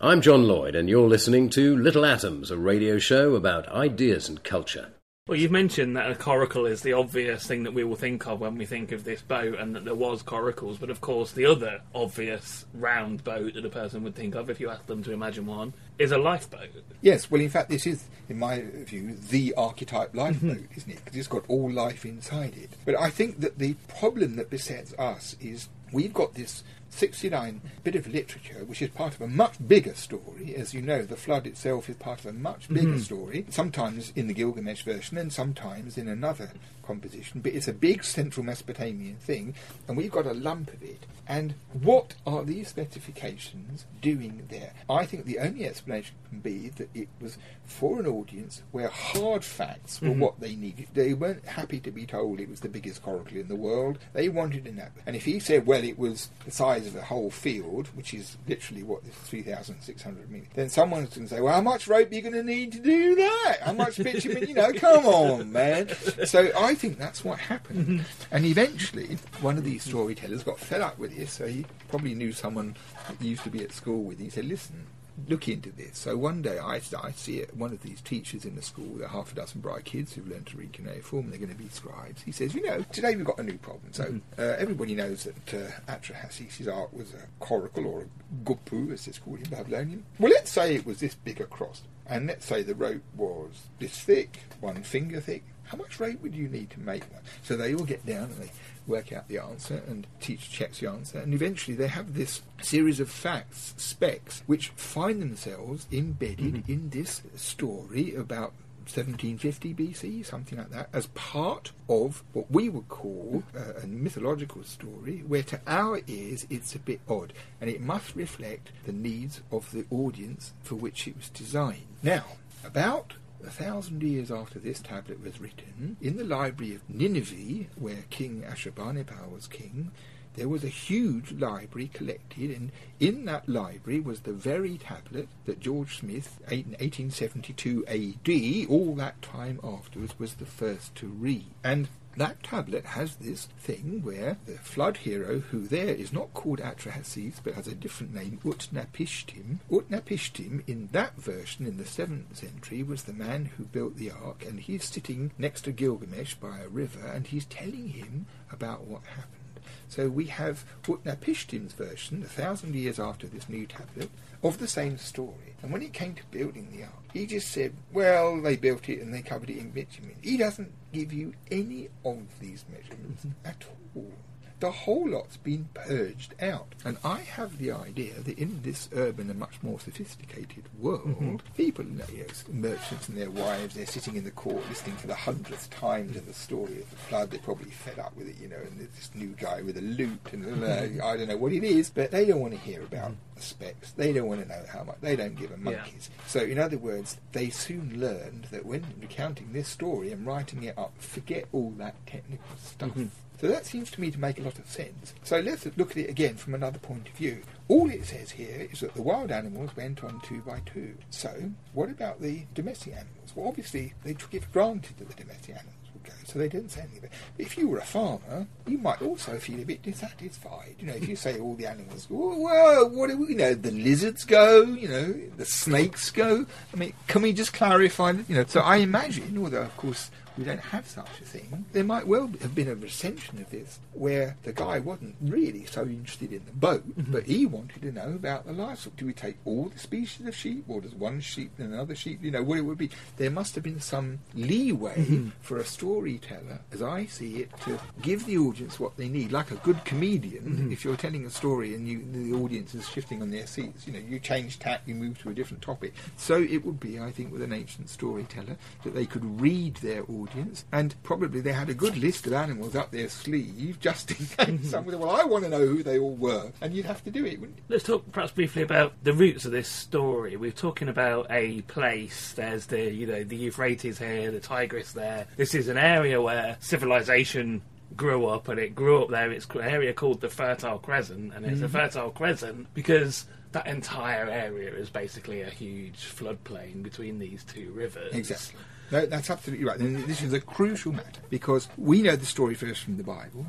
I'm John Lloyd, and you're listening to Little Atoms, a radio show about ideas and culture. Well, you've mentioned that a coracle is the obvious thing that we will think of when we think of this boat, and that there was coracles. But of course, the other obvious round boat that a person would think of, if you ask them to imagine one, is a lifeboat. Yes, well, in fact, this is, in my view, the archetype lifeboat, mm-hmm. isn't it? Because it's got all life inside it. But I think that the problem that besets us is we've got this 69 bit of literature, which is part of a much bigger story. As you know, the flood itself is part of a much bigger Mhm. story, sometimes in the Gilgamesh version and sometimes in another composition. But it's a big central Mesopotamian thing, and we've got a lump of it. And what are these specifications doing there? I think the only explanation can be that it was for an audience where hard facts were Mhm. what they needed. They weren't happy to be told it was the biggest coracle in the world. They wanted to know. And if he said, well, it was the size of a whole field, which is literally what this 3,600 meters, then someone's going to say, well, how much rope are you going to need to do that? How much bitumen? you know, come on, man. So I think that's what happened. And eventually, one of these storytellers got fed up with this, so he probably knew someone that used to be at school with. He said, listen, look into this. So one day I, I see it, one of these teachers in the school, there are half a dozen bright kids who've learned to read cuneiform, and they're going to be scribes. He says, you know, today we've got a new problem. So uh, everybody knows that uh, Atrahasis' ark was a coracle, or a quppu, as it's called in Babylonian. Well, let's say it was this big across, and let's say the rope was this thick, one finger thick. How much rope would you need to make that? So they all get down and they work out the answer, and teacher checks the answer, and eventually they have this series of facts, specs, which find themselves embedded in this story about 1750 BC, something like that, as part of what we would call uh, a mythological story, where to our ears it's a bit odd, and it must reflect the needs of the audience for which it was designed. Now, about a thousand years after this tablet was written, in the library of Nineveh, where King Ashurbanipal was king, there was a huge library collected, and in that library was the very tablet that George Smith, in 1872 AD, all that time afterwards, was the first to read. And that tablet has this thing where the flood hero, who there is not called Atrahasis but has a different name, Utnapishtim, Utnapishtim in that version in the 7th century was the man who built the ark, and he's sitting next to Gilgamesh by a river, and he's telling him about what happened. So we have Utnapishtim's version, a thousand years after this new tablet, of the same story. And when it came to building the ark, he just said, well, they built it and they covered it in bitumen. He doesn't give you any of these measurements at all. The whole lot's been purged out. And I have the idea that in this urban and much more sophisticated world, Mhm. people, you know, merchants and their wives, they're sitting in the court listening for the hundredth time to the story of the flood. They're probably fed up with it, you know, and there's this new guy with a lute and uh, I don't know what it is, but they don't want to hear about the specs. They don't want to know how much. They don't give a Yeah. monkey's. So, in other words, they soon learned that when recounting this story and writing it up, forget all that technical stuff. Mhm. So that seems to me to make a lot of sense. So let's look at it again from another point of view. All it says here is that the wild animals went on two by two. So what about the domestic animals? Well, obviously they took it for granted that the domestic animals would go, so they didn't say anything. But if you were a farmer, you might also feel a bit dissatisfied. You know, if you say all the animals, "Oh, well, what do we, know, the lizards go, you know, the snakes go. I mean, can we just clarify? that, You know, so I imagine, although of course we don't have such a thing. There might well have been a recension of this where the guy wasn't really so interested in the boat, but he wanted to know about the livestock. Do we take all the species of sheep, or does one sheep and another sheep? You know, what it would be. There must have been some leeway Mhm. for a storyteller, as I see it, to give the audience what they need, like a good comedian. Mhm. If you're telling a story and you, the audience is shifting on their seats, you know, you change tack, you move to a different topic. So it would be, I think, with an ancient storyteller that they could read their audience, and probably they had a good list of animals up their sleeve just in case someone. Well, I want to know who they all were, and you'd have to do it, wouldn't you? Let's talk perhaps briefly about the roots of this story. We're talking about a place. There's the you know the Euphrates here, the Tigris there. This is an area where civilization grew up, and it grew up there. It's an area called the Fertile Crescent, and it's a Mhm. fertile crescent because that entire area is basically a huge floodplain between these two rivers. Exactly. No, that's absolutely right. And this is a crucial matter because we know the story first from the Bible.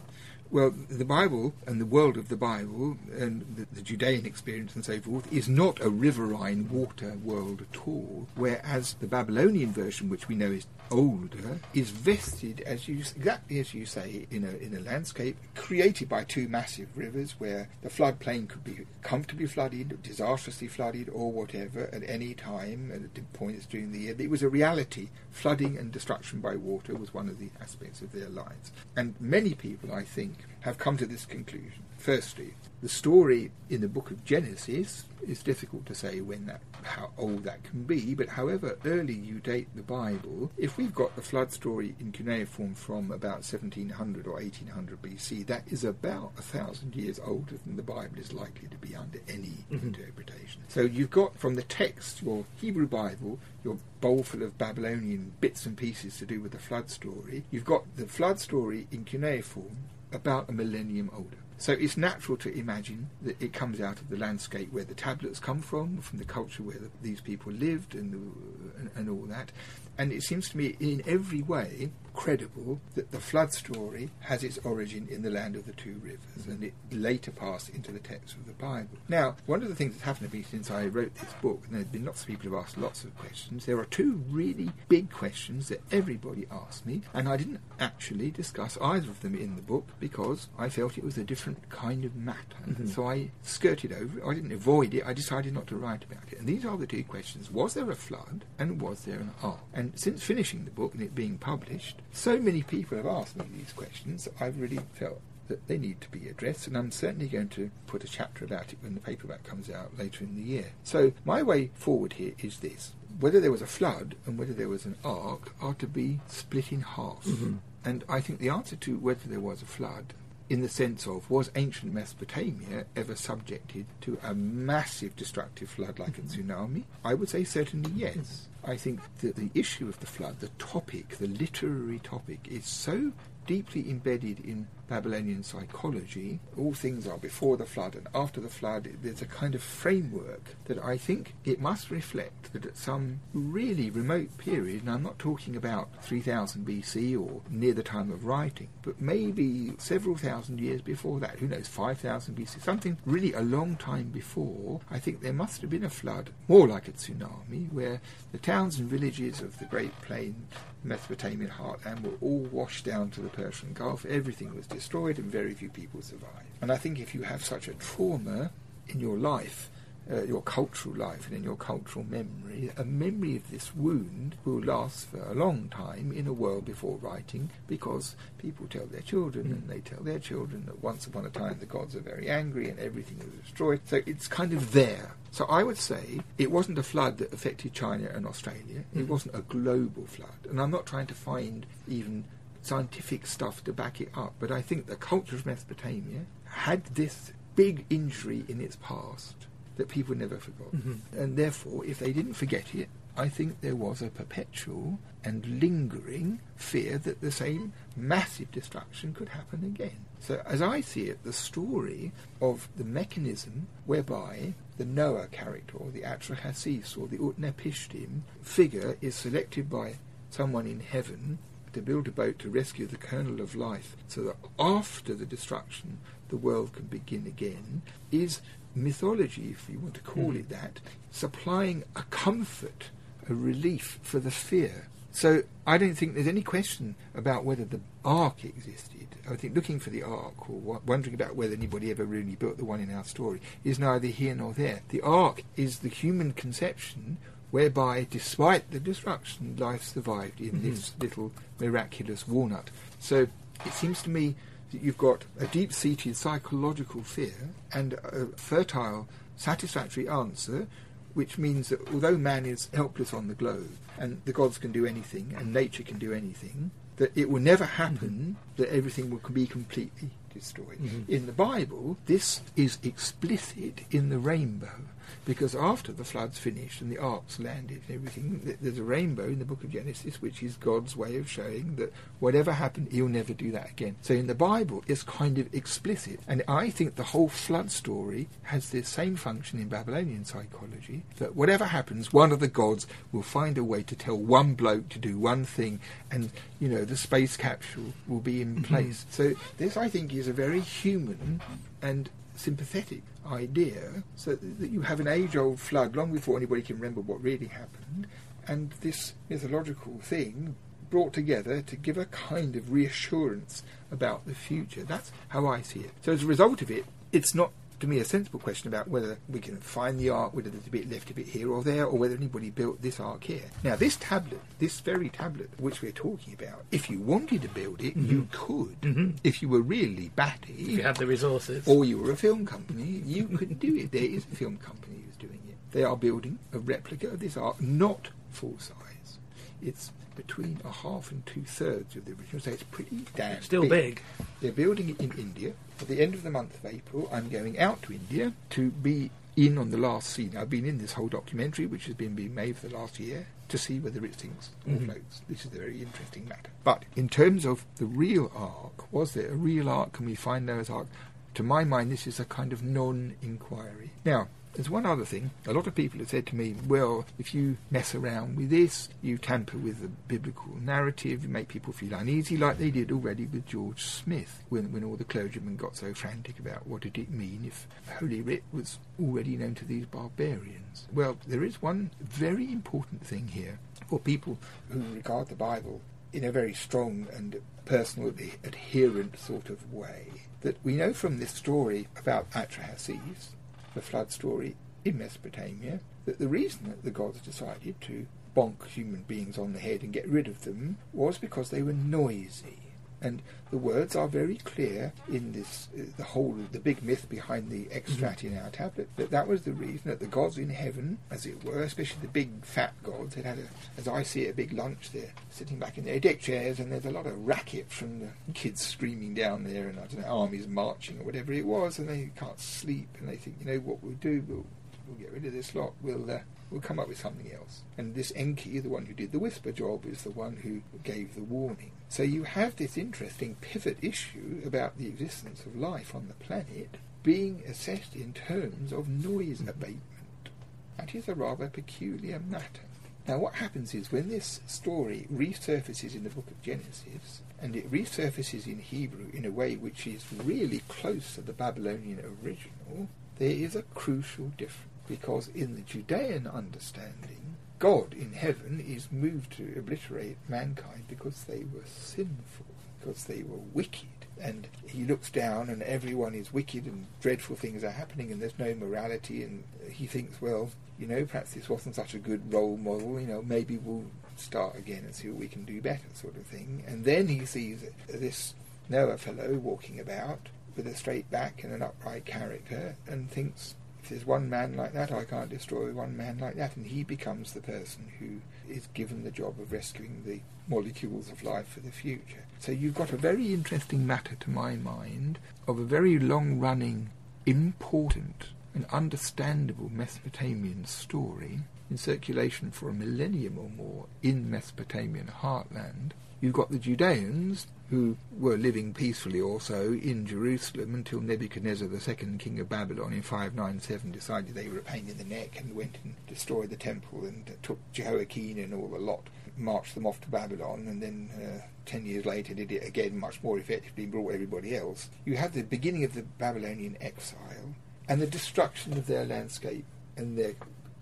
Well, the Bible and the world of the Bible and the, the Judean experience and so forth is not a riverine water world at all. Whereas the Babylonian version, which we know is older, is vested, as you exactly as you say, in a in a landscape created by two massive rivers, where the floodplain could be comfortably flooded, disastrously flooded, or whatever at any time at different points during the year. It was a reality. Flooding and destruction by water was one of the aspects of their lives, and many people, I think, have come to this conclusion. Firstly, the story in the book of Genesis is difficult to say when that how old that can be, but however early you date the Bible, if we've got the flood story in cuneiform from about 1700 or 1800 BC, that is about a thousand years older than the Bible is likely to be under any Mhm. interpretation. So you've got from the text, your Hebrew Bible, your bowl full of Babylonian bits and pieces to do with the flood story. You've got the flood story in cuneiform about a millennium older. So it's natural to imagine that it comes out of the landscape where the tablets come from, from the culture where the, these people lived, and, the, and, and all that. And it seems to me, in every way, credible that the flood story has its origin in the land of the two rivers, and it later passed into the text of the Bible. Now, one of the things that's happened to me since I wrote this book, and there's been lots of people who've asked lots of questions, there are two really big questions that everybody asked me, and I didn't actually discuss either of them in the book because I felt it was a different kind of matter. Mhm. So I skirted over it. I didn't avoid it. I decided not to write about it. And these are the two questions. Was there a flood? And was there an ark? And since finishing the book and it being published, so many people have asked me these questions, I've really felt that they need to be addressed, and I'm certainly going to put a chapter about it when the paperback comes out later in the year. So, my way forward here is this whether there was a flood and whether there was an ark are to be split in half. Mm-hmm. And I think the answer to whether there was a flood in the sense of was ancient Mesopotamia ever subjected to a massive destructive flood like a tsunami? I would say certainly yes. I think that the issue of the flood, the topic, the literary topic, is so deeply embedded in Babylonian psychology. All things are before the flood and after the flood. There's a kind of framework that I think it must reflect that at some really remote period, and I'm not talking about 3000 BC or near the time of writing, but maybe several thousand years before that, who knows, 5000 BC, something really a long time before, I think there must have been a flood, more like a tsunami, where the towns and villages of the Great Plain Mesopotamian heartland were all washed down to the Persian Gulf. Everything was destroyed and very few people survived. And I think if you have such a trauma in your life, uh, your cultural life and in your cultural memory, a memory of this wound will last for a long time in a world before writing because people tell their children Mm. and they tell their children that once upon a time the gods are very angry and everything is destroyed. So it's kind of there. So I would say it wasn't a flood that affected China and Australia. It Mhm. wasn't a global flood. And I'm not trying to find even scientific stuff to back it up, but I think the culture of Mesopotamia had this big injury in its past that people never forgot. Mhm. And therefore, if they didn't forget it, I think there was a perpetual and lingering fear that the same massive destruction could happen again. So, as I see it, the story of the mechanism whereby the Noah character, or the Atrahasis, or the Utnapishtim figure is selected by someone in heaven to build a boat to rescue the kernel of life so that after the destruction the world can begin again is mythology, if you want to call it that, supplying a comfort, a relief for the fear. So I don't think there's any question about whether the ark existed. I think looking for the ark or wo- wondering about whether anybody ever really built the one in our story is neither here nor there. The ark is the human conception whereby, despite the destruction, life survived in Mhm. this little miraculous walnut. So it seems to me you've got a deep seated psychological fear and a fertile, satisfactory answer, which means that although man is helpless on the globe and the gods can do anything and nature can do anything, that it will never happen that everything will be completely destroyed. Mhm. In the Bible, this is explicit in the rainbow. Because after the flood's finished and the arks landed and everything, there's a rainbow in the book of Genesis, which is God's way of showing that whatever happened, he'll never do that again. So in the Bible, it's kind of explicit. And I think the whole flood story has the same function in Babylonian psychology that whatever happens, one of the gods will find a way to tell one bloke to do one thing, and, you know, the space capsule will be in mm-hmm. place. So this, I think, is a very human and sympathetic idea so that you have an age old flood long before anybody can remember what really happened, and this mythological thing brought together to give a kind of reassurance about the future. That's how I see it. So, as a result of it, it's not to me a sensible question about whether we can find the ark, whether there's a bit left a bit here or there, or whether anybody built this ark here. Now, this tablet, this very tablet which we're talking about, if you wanted to build it, you could. Mhm. If you were really batty, If you had the resources. or you were a film company, you could do it. There is a film company who's doing it. They are building a replica of this ark, not full size. It's between a half and two thirds of the original, so it's pretty damn Still big. They're building it in India. At the end of the month of April, I'm going out to India to be in on the last scene. I've been in this whole documentary, which has been being made for the last year, to see whether it sinks or Mhm. floats. This is a very interesting matter. But in terms of the real ark, was there a real ark? Can we find Noah's ark? To my mind, this is a kind of non-inquiry. Now, there's one other thing. A lot of people have said to me, well, if you mess around with this, you tamper with the biblical narrative, you make people feel uneasy, like they did already with George Smith, when, when all the clergymen got so frantic about what did it mean if Holy Writ was already known to these barbarians. Well, there is one very important thing here for people who regard the Bible in a very strong and personal, adherent sort of way. That we know from this story about Atrahasis, the flood story in Mesopotamia, that the reason that the gods decided to bonk human beings on the head and get rid of them was because they were noisy. And the words are very clear in this, uh, the whole, the big myth behind the extract in our tablet, that that was the reason that the gods in heaven, as it were, especially the big fat gods, had had, a, as I see it, a big lunch there, sitting back in their deck chairs, and there's a lot of racket from the kids screaming down there, and I don't know, armies marching or whatever it was, and they can't sleep, and they think, you know, what we'll do, we'll, we'll get rid of this lot, we'll uh, we'll come up with something else. And this Enki, the one who did the whisper job, is the one who gave the warning. So you have this interesting pivot issue about the existence of life on the planet being assessed in terms of noise abatement. That is a rather peculiar matter. Now, what happens is when this story resurfaces in the book of Genesis, and it resurfaces in Hebrew in a way which is really close to the Babylonian original, there is a crucial difference because in the Judean understanding, God in heaven is moved to obliterate mankind because they were sinful, because they were wicked. And he looks down and everyone is wicked and dreadful things are happening and there's no morality and he thinks, well, you know, perhaps this wasn't such a good role model, you know, maybe we'll start again and see what we can do better, sort of thing. And then he sees this Noah fellow walking about with a straight back and an upright character and thinks, there's one man like that, I can't destroy one man like that. And he becomes the person who is given the job of rescuing the molecules of life for the future. So you've got a very interesting matter, to my mind, of a very long running, important, and understandable Mesopotamian story in circulation for a millennium or more in Mesopotamian heartland. You've got the Judeans, who were living peacefully also in Jerusalem until Nebuchadnezzar the second king of Babylon, in 597 decided they were a pain in the neck and went and destroyed the temple and took Jehoiakim and all the lot, marched them off to Babylon, and then uh, ten years later did it again much more effectively and brought everybody else. You have the beginning of the Babylonian exile and the destruction of their landscape and their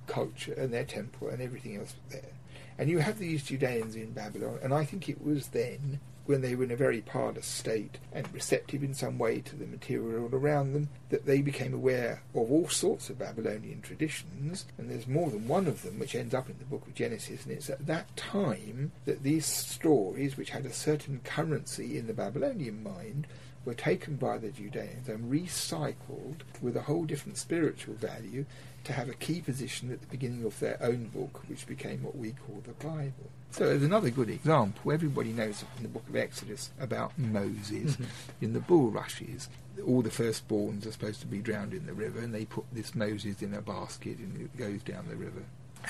culture and their temple and everything else there. And you have these Judeans in Babylon, and I think it was then when they were in a very parlous state and receptive in some way to the material around them, that they became aware of all sorts of Babylonian traditions, and there's more than one of them which ends up in the book of Genesis, and it's at that time that these stories, which had a certain currency in the Babylonian mind, were taken by the Judeans and recycled with a whole different spiritual value to have a key position at the beginning of their own book, which became what we call the Bible. So there's another good example. Everybody knows in the book of Exodus about Moses Mm-hmm. in the bulrushes. All the firstborns are supposed to be drowned in the river, and they put this Moses in a basket and it goes down the river.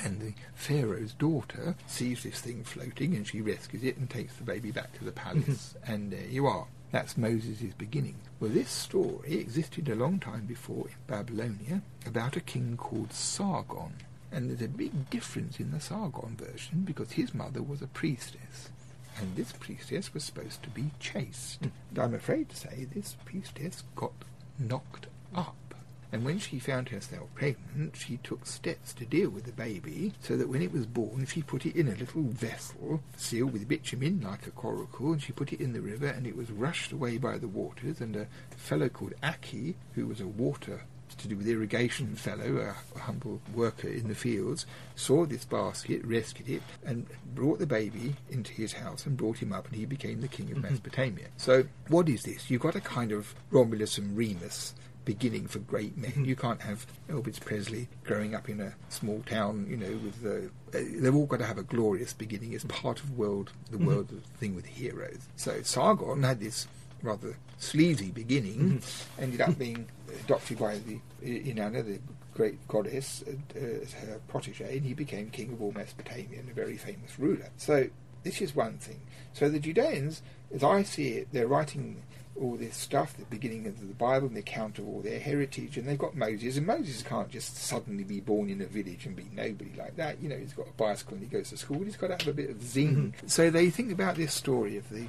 And the Pharaoh's daughter sees this thing floating and she rescues it and takes the baby back to the palace. and there you are. That's Moses' beginning. Well, this story existed a long time before in Babylonia about a king called Sargon. And there's a big difference in the Sargon version because his mother was a priestess. And this priestess was supposed to be chaste. Hmm. And I'm afraid to say this priestess got knocked up. And when she found herself pregnant, she took steps to deal with the baby so that when it was born, she put it in a little vessel sealed with bitumen like a coracle, and she put it in the river, and it was rushed away by the waters. And a fellow called Aki, who was a water to do with irrigation fellow, a, a humble worker in the fields, saw this basket, rescued it, and brought the baby into his house and brought him up, and he became the king of mm-hmm. Mesopotamia. So, what is this? You've got a kind of Romulus and Remus beginning for great men. You can't have Elvis Presley growing up in a small town, you know, with the. Uh, they've all got to have a glorious beginning as part of world, the world thing with heroes. So Sargon had this rather sleazy beginning, ended up being adopted by the Inanna, the great goddess, uh, as her protege, and he became king of all Mesopotamia and a very famous ruler. So this is one thing. So the Judeans, as I see it, they're writing all this stuff, the beginning of the Bible, and the account of all their heritage, and they've got Moses, and Moses can't just suddenly be born in a village and be nobody like that. You know, he's got a bicycle and he goes to school, he's got to have a bit of zing. Mm-hmm. So they think about this story of the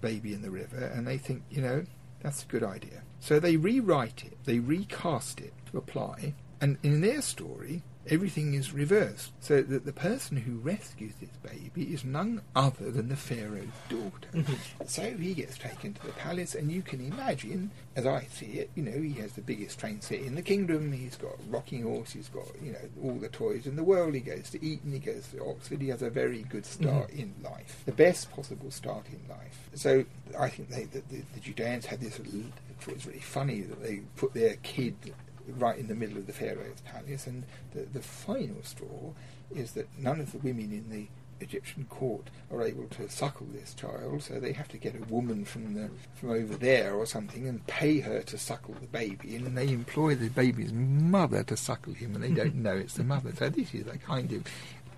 baby in the river, and they think, you know, that's a good idea. So they rewrite it, they recast it to apply, and in their story, everything is reversed. So that the person who rescues this baby is none other than the Pharaoh's daughter. Mm-hmm. So he gets taken to the palace, and you can imagine, as I see it, you know, he has the biggest train set in the kingdom. He's got a rocking horse. He's got, you know, all the toys in the world. He goes to Eton. He goes to Oxford. He has a very good start Mhm. in life, the best possible start in life. So I think they, the, the, the Judeans had this. It was really funny that they put their kid right in the middle of the Pharaoh's palace, and the, the final straw is that none of the women in the Egyptian court are able to suckle this child, so they have to get a woman from the from over there or something and pay her to suckle the baby, and they employ the baby's mother to suckle him, and they don't know it's the mother. So this is a kind of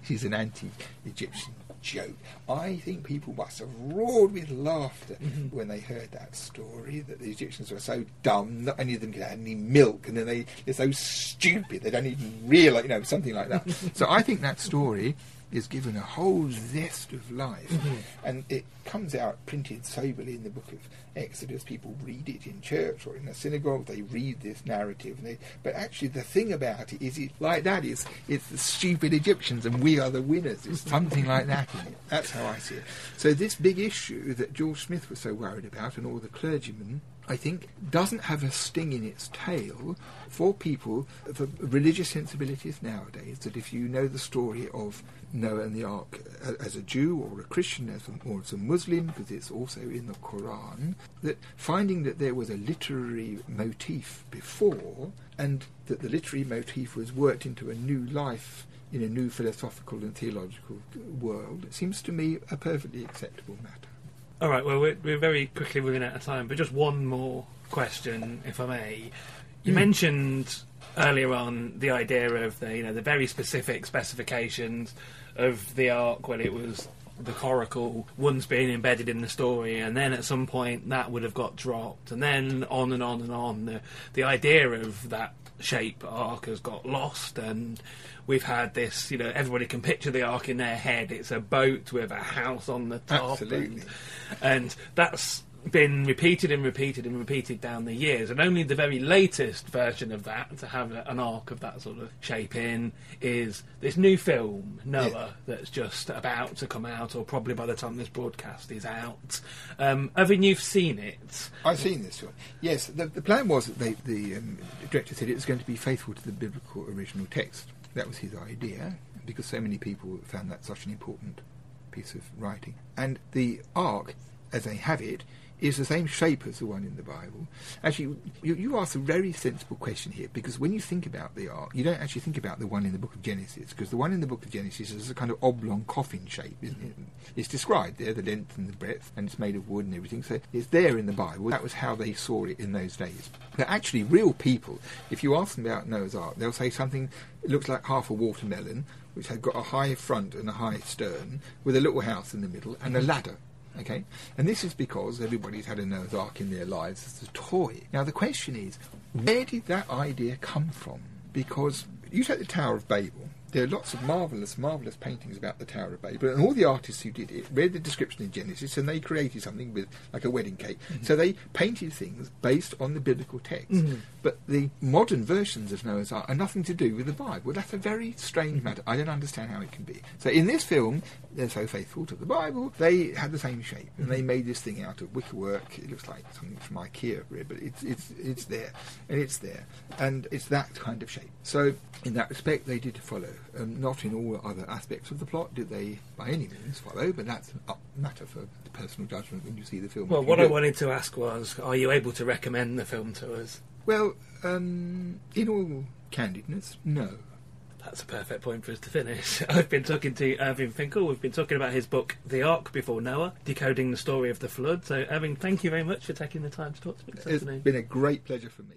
she's an anti-Egyptian joke. I think people must have roared with laughter mm-hmm. when they heard that story that the Egyptians were so dumb that any of them could have any milk, and then they they're so stupid they don't even realise, you know, something like that. so I think that story is given a whole zest of life, Mhm. and it comes out printed soberly in the book of Exodus. People read it in church or in a synagogue. They read this narrative, and they, but actually the thing about it is, it like that is it's the stupid Egyptians and we are the winners. It's something like that. In it. That's how I see it. So this big issue that George Smith was so worried about, and all the clergymen. I think doesn't have a sting in its tail for people for religious sensibilities nowadays. That if you know the story of Noah and the Ark as a Jew or a Christian as a, or as a Muslim, because it's also in the Quran, that finding that there was a literary motif before, and that the literary motif was worked into a new life in a new philosophical and theological world, it seems to me a perfectly acceptable matter. All right. Well, we're, we're very quickly running out of time, but just one more question, if I may. You Mm. mentioned earlier on the idea of the you know the very specific specifications of the ark when it was the coracle once being embedded in the story, and then at some point that would have got dropped, and then on and on and on. The the idea of that shape ark has got lost, and we've had this. You know, everybody can picture the ark in their head. It's a boat with a house on the top, Absolutely. and, and that's been repeated and repeated and repeated down the years, and only the very latest version of that to have an ark of that sort of shape in is this new film Noah that's just about to come out, or probably by the time this broadcast is out. Um, having you've seen it, I've seen this one. Yes, the, the plan was that they, the um, director said it was going to be faithful to the biblical original text. That was his idea, because so many people found that such an important piece of writing. And the ark, as they have it, is the same shape as the one in the Bible. Actually, you, you ask a very sensible question here, because when you think about the ark, you don't actually think about the one in the book of Genesis, because the one in the book of Genesis is a kind of oblong coffin shape, isn't it? It's described there, the length and the breadth, and it's made of wood and everything, so it's there in the Bible. That was how they saw it in those days. But actually, real people, if you ask them about Noah's Ark, they'll say something looks like half a watermelon, which had got a high front and a high stern, with a little house in the middle, and a ladder. Okay, and this is because everybody's had a Noah's Ark in their lives as a toy. Now the question is, where did that idea come from? Because you take the Tower of Babel. There are lots of marvelous, marvelous paintings about the Tower of Babel, and all the artists who did it read the description in Genesis, and they created something with like a wedding cake. So they painted things based on the biblical text. Mhm. But the modern versions of Noah's Ark are nothing to do with the Bible. Well, that's a very strange matter. I don't understand how it can be. So in this film, they're so faithful to the Bible, they had the same shape, and they made this thing out of wickerwork. It looks like something from IKEA, really, but it's it's it's there, and it's there, and it's that kind of shape. So in that respect, they did follow. Um, not in all other aspects of the plot did they, by any means, follow, but that's a matter for personal judgment when you see the film. well, what I do. wanted to ask was, are you able to recommend the film to us? Well, um, in all candidness, no. That's a perfect point for us to finish. I've been talking to Irving Finkel. We've been talking about his book, The Ark Before Noah, decoding the story of the flood. So, Irving, thank you very much for taking the time to talk to me this It's afternoon. been a great pleasure for me.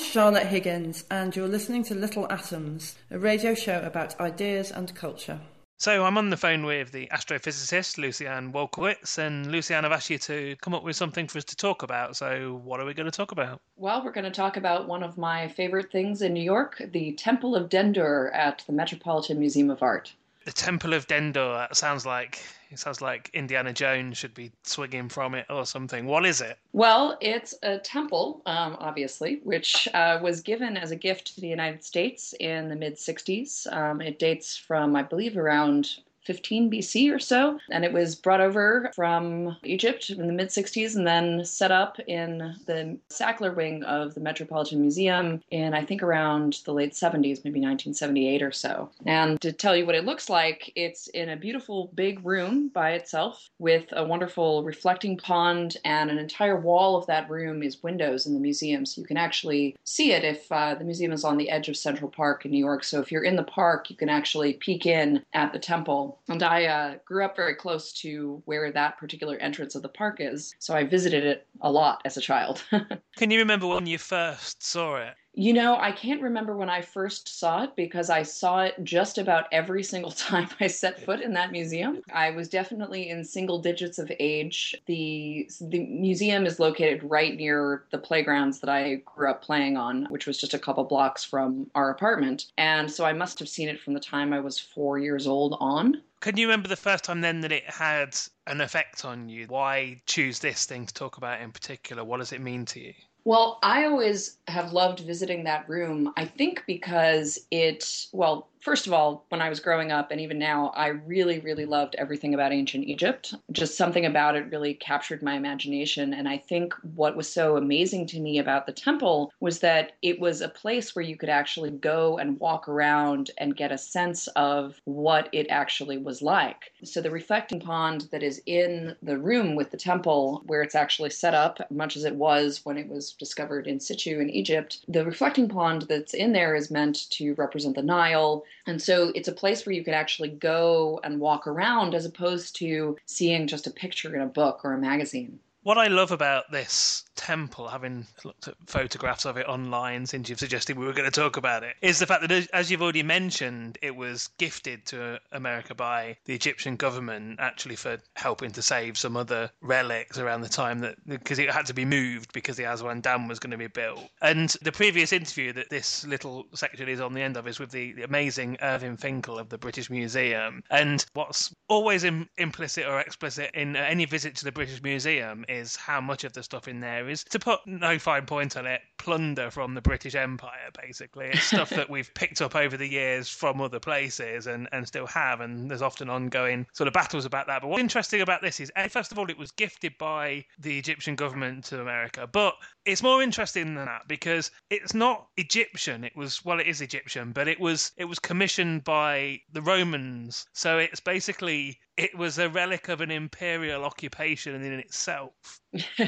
Charlotte Higgins, and you're listening to Little Atoms, a radio show about ideas and culture. So I'm on the phone with the astrophysicist Lucianne Walkowicz, and Lucianne, I've asked you to come up with something for us to talk about. So what are we going to talk about? Well, we're going to talk about one of my favorite things in New York, the Temple of Dendur at the Metropolitan Museum of Art. The Temple of Dendur. That sounds like it sounds like Indiana Jones should be swinging from it or something. What is it? Well, it's a temple, um, obviously, which uh, was given as a gift to the United States in the mid 60s. Um, it dates from, I believe, around 15 BC or so. And it was brought over from Egypt in the mid 60s and then set up in the Sackler wing of the Metropolitan Museum in, I think, around the late 70s, maybe 1978 or so. And to tell you what it looks like, it's in a beautiful big room by itself with a wonderful reflecting pond, and an entire wall of that room is windows in the museum. So you can actually see it if uh, the museum is on the edge of Central Park in New York. So if you're in the park, you can actually peek in at the temple and I uh, grew up very close to where that particular entrance of the park is, so I visited it a lot as a child. Can you remember when you first saw it? You know, I can't remember when I first saw it because I saw it just about every single time I set foot in that museum. I was definitely in single digits of age. The the museum is located right near the playgrounds that I grew up playing on, which was just a couple blocks from our apartment. And so I must have seen it from the time I was 4 years old on. Can you remember the first time then that it had an effect on you? Why choose this thing to talk about in particular? What does it mean to you? Well, I always have loved visiting that room. I think because it, well, first of all, when I was growing up and even now, I really, really loved everything about ancient Egypt. Just something about it really captured my imagination. And I think what was so amazing to me about the temple was that it was a place where you could actually go and walk around and get a sense of what it actually was like. So the reflecting pond that is in the room with the temple, where it's actually set up, much as it was when it was discovered in situ in Egypt, the reflecting pond that's in there is meant to represent the Nile and so it's a place where you could actually go and walk around as opposed to seeing just a picture in a book or a magazine. What I love about this temple, having looked at photographs of it online since you've suggested we were going to talk about it, is the fact that, as you've already mentioned, it was gifted to America by the Egyptian government actually for helping to save some other relics around the time that because it had to be moved because the Aswan Dam was going to be built. And the previous interview that this little section is on the end of is with the, the amazing Irving Finkel of the British Museum. And what's always Im- implicit or explicit in any visit to the British Museum is how much of the stuff in there is, to put no fine point on it, plunder from the British Empire, basically. It's stuff that we've picked up over the years from other places and, and still have, and there's often ongoing sort of battles about that. But what's interesting about this is, first of all, it was gifted by the Egyptian government to America, but it's more interesting than that because it's not Egyptian. It was well, it is Egyptian, but it was it was commissioned by the Romans. So it's basically it was a relic of an imperial occupation in itself.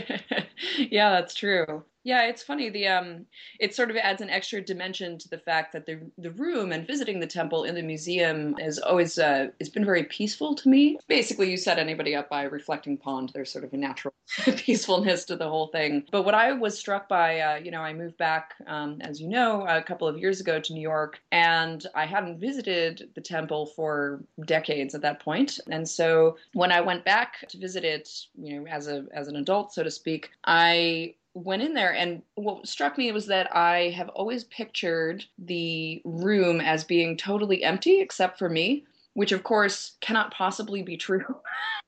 yeah, that's true. Yeah, it's funny. The um, it sort of adds an extra dimension to the fact that the the room and visiting the temple in the museum is always uh, it's been very peaceful to me. Basically, you set anybody up by reflecting pond. There's sort of a natural peacefulness to the whole thing. But what I was struck by, uh, you know, I moved back, um, as you know, a couple of years ago to New York, and I hadn't visited the temple for decades at that point. And so when I went back to visit it, you know, as a as an adult, so to speak, I went in there and what struck me was that I have always pictured the room as being totally empty except for me, which of course cannot possibly be true.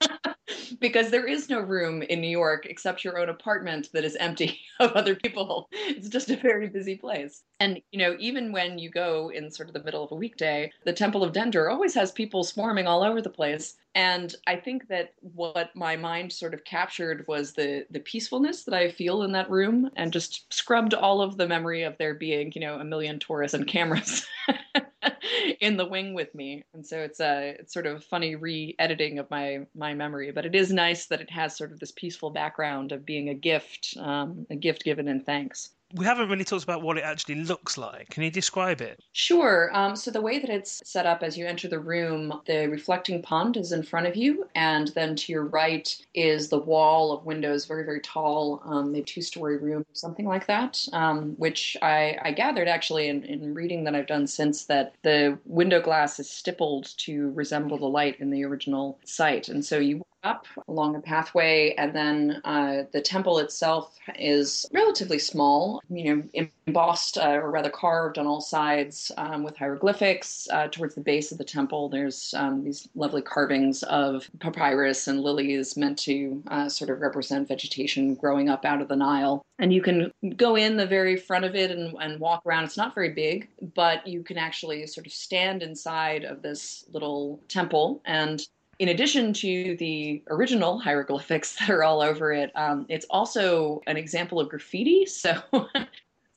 because there is no room in New York except your own apartment that is empty of other people. It's just a very busy place. And, you know, even when you go in sort of the middle of a weekday, the Temple of Dendur always has people swarming all over the place. And I think that what my mind sort of captured was the the peacefulness that I feel in that room and just scrubbed all of the memory of there being, you know, a million tourists and cameras. in the wing with me, and so it's a it's sort of a funny re-editing of my my memory. But it is nice that it has sort of this peaceful background of being a gift, um, a gift given in thanks. We haven't really talked about what it actually looks like. Can you describe it? Sure. Um, so the way that it's set up as you enter the room, the reflecting pond is in front of you, and then to your right is the wall of windows, very very tall, um, maybe two story room, something like that. Um, which I, I gathered actually in, in reading that I've done since that the window glass is stippled to resemble the light in the original site, and so you up along a pathway, and then uh, the temple itself is relatively small, you know, embossed uh, or rather carved on all sides um, with hieroglyphics. Uh, towards the base of the temple, there's um, these lovely carvings of papyrus and lilies meant to uh, sort of represent vegetation growing up out of the Nile. And you can go in the very front of it and, and walk around. It's not very big, but you can actually sort of stand inside of this little temple and in addition to the original hieroglyphics that are all over it, um, it's also an example of graffiti. So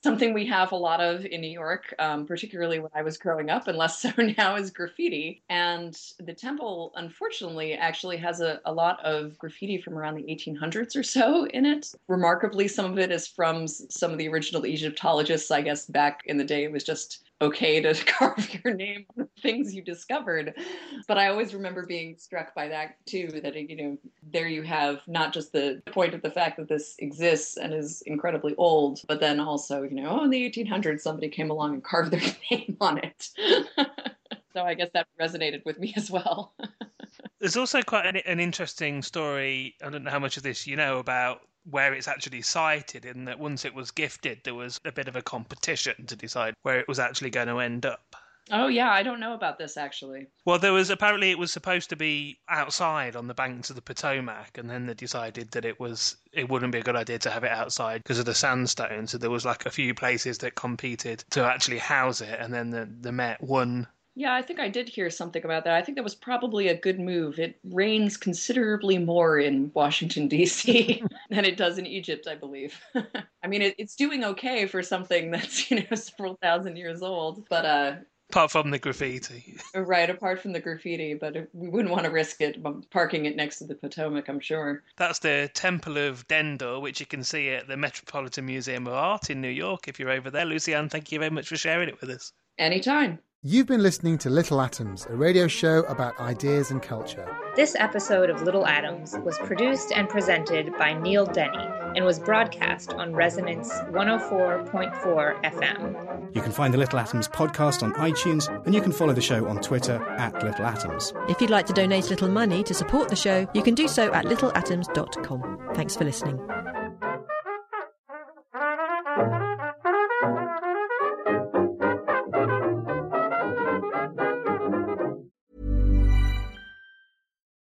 something we have a lot of in New York, um, particularly when I was growing up, and less so now, is graffiti. And the temple, unfortunately, actually has a, a lot of graffiti from around the 1800s or so in it. Remarkably, some of it is from some of the original Egyptologists. I guess back in the day, it was just okay to carve your name on the things you discovered. But I always remember being struck by that too, that, you know, there you have not just the point of the fact that this exists and is incredibly old, but then also, you know, oh, in the 1800s, somebody came along and carved their name on it. so I guess that resonated with me as well. There's also quite an, an interesting story. I don't know how much of this you know about where it's actually sited, in that once it was gifted, there was a bit of a competition to decide where it was actually going to end up. Oh yeah, I don't know about this actually. Well, there was apparently it was supposed to be outside on the banks of the Potomac, and then they decided that it was it wouldn't be a good idea to have it outside because of the sandstone. So there was like a few places that competed to actually house it, and then the the Met won yeah, I think I did hear something about that. I think that was probably a good move. It rains considerably more in Washington, D.C. than it does in Egypt, I believe. I mean, it, it's doing okay for something that's, you know, several thousand years old, but, uh, Apart from the graffiti. Right, apart from the graffiti, but we wouldn't want to risk it parking it next to the Potomac, I'm sure. That's the Temple of Dendur, which you can see at the Metropolitan Museum of Art in New York if you're over there. Lucianne, thank you very much for sharing it with us. Anytime. You've been listening to Little Atoms, a radio show about ideas and culture. This episode of Little Atoms was produced and presented by Neil Denny and was broadcast on Resonance 104.4 FM. You can find the Little Atoms podcast on iTunes and you can follow the show on Twitter at Little Atoms. If you'd like to donate a little money to support the show, you can do so at littleatoms.com. Thanks for listening.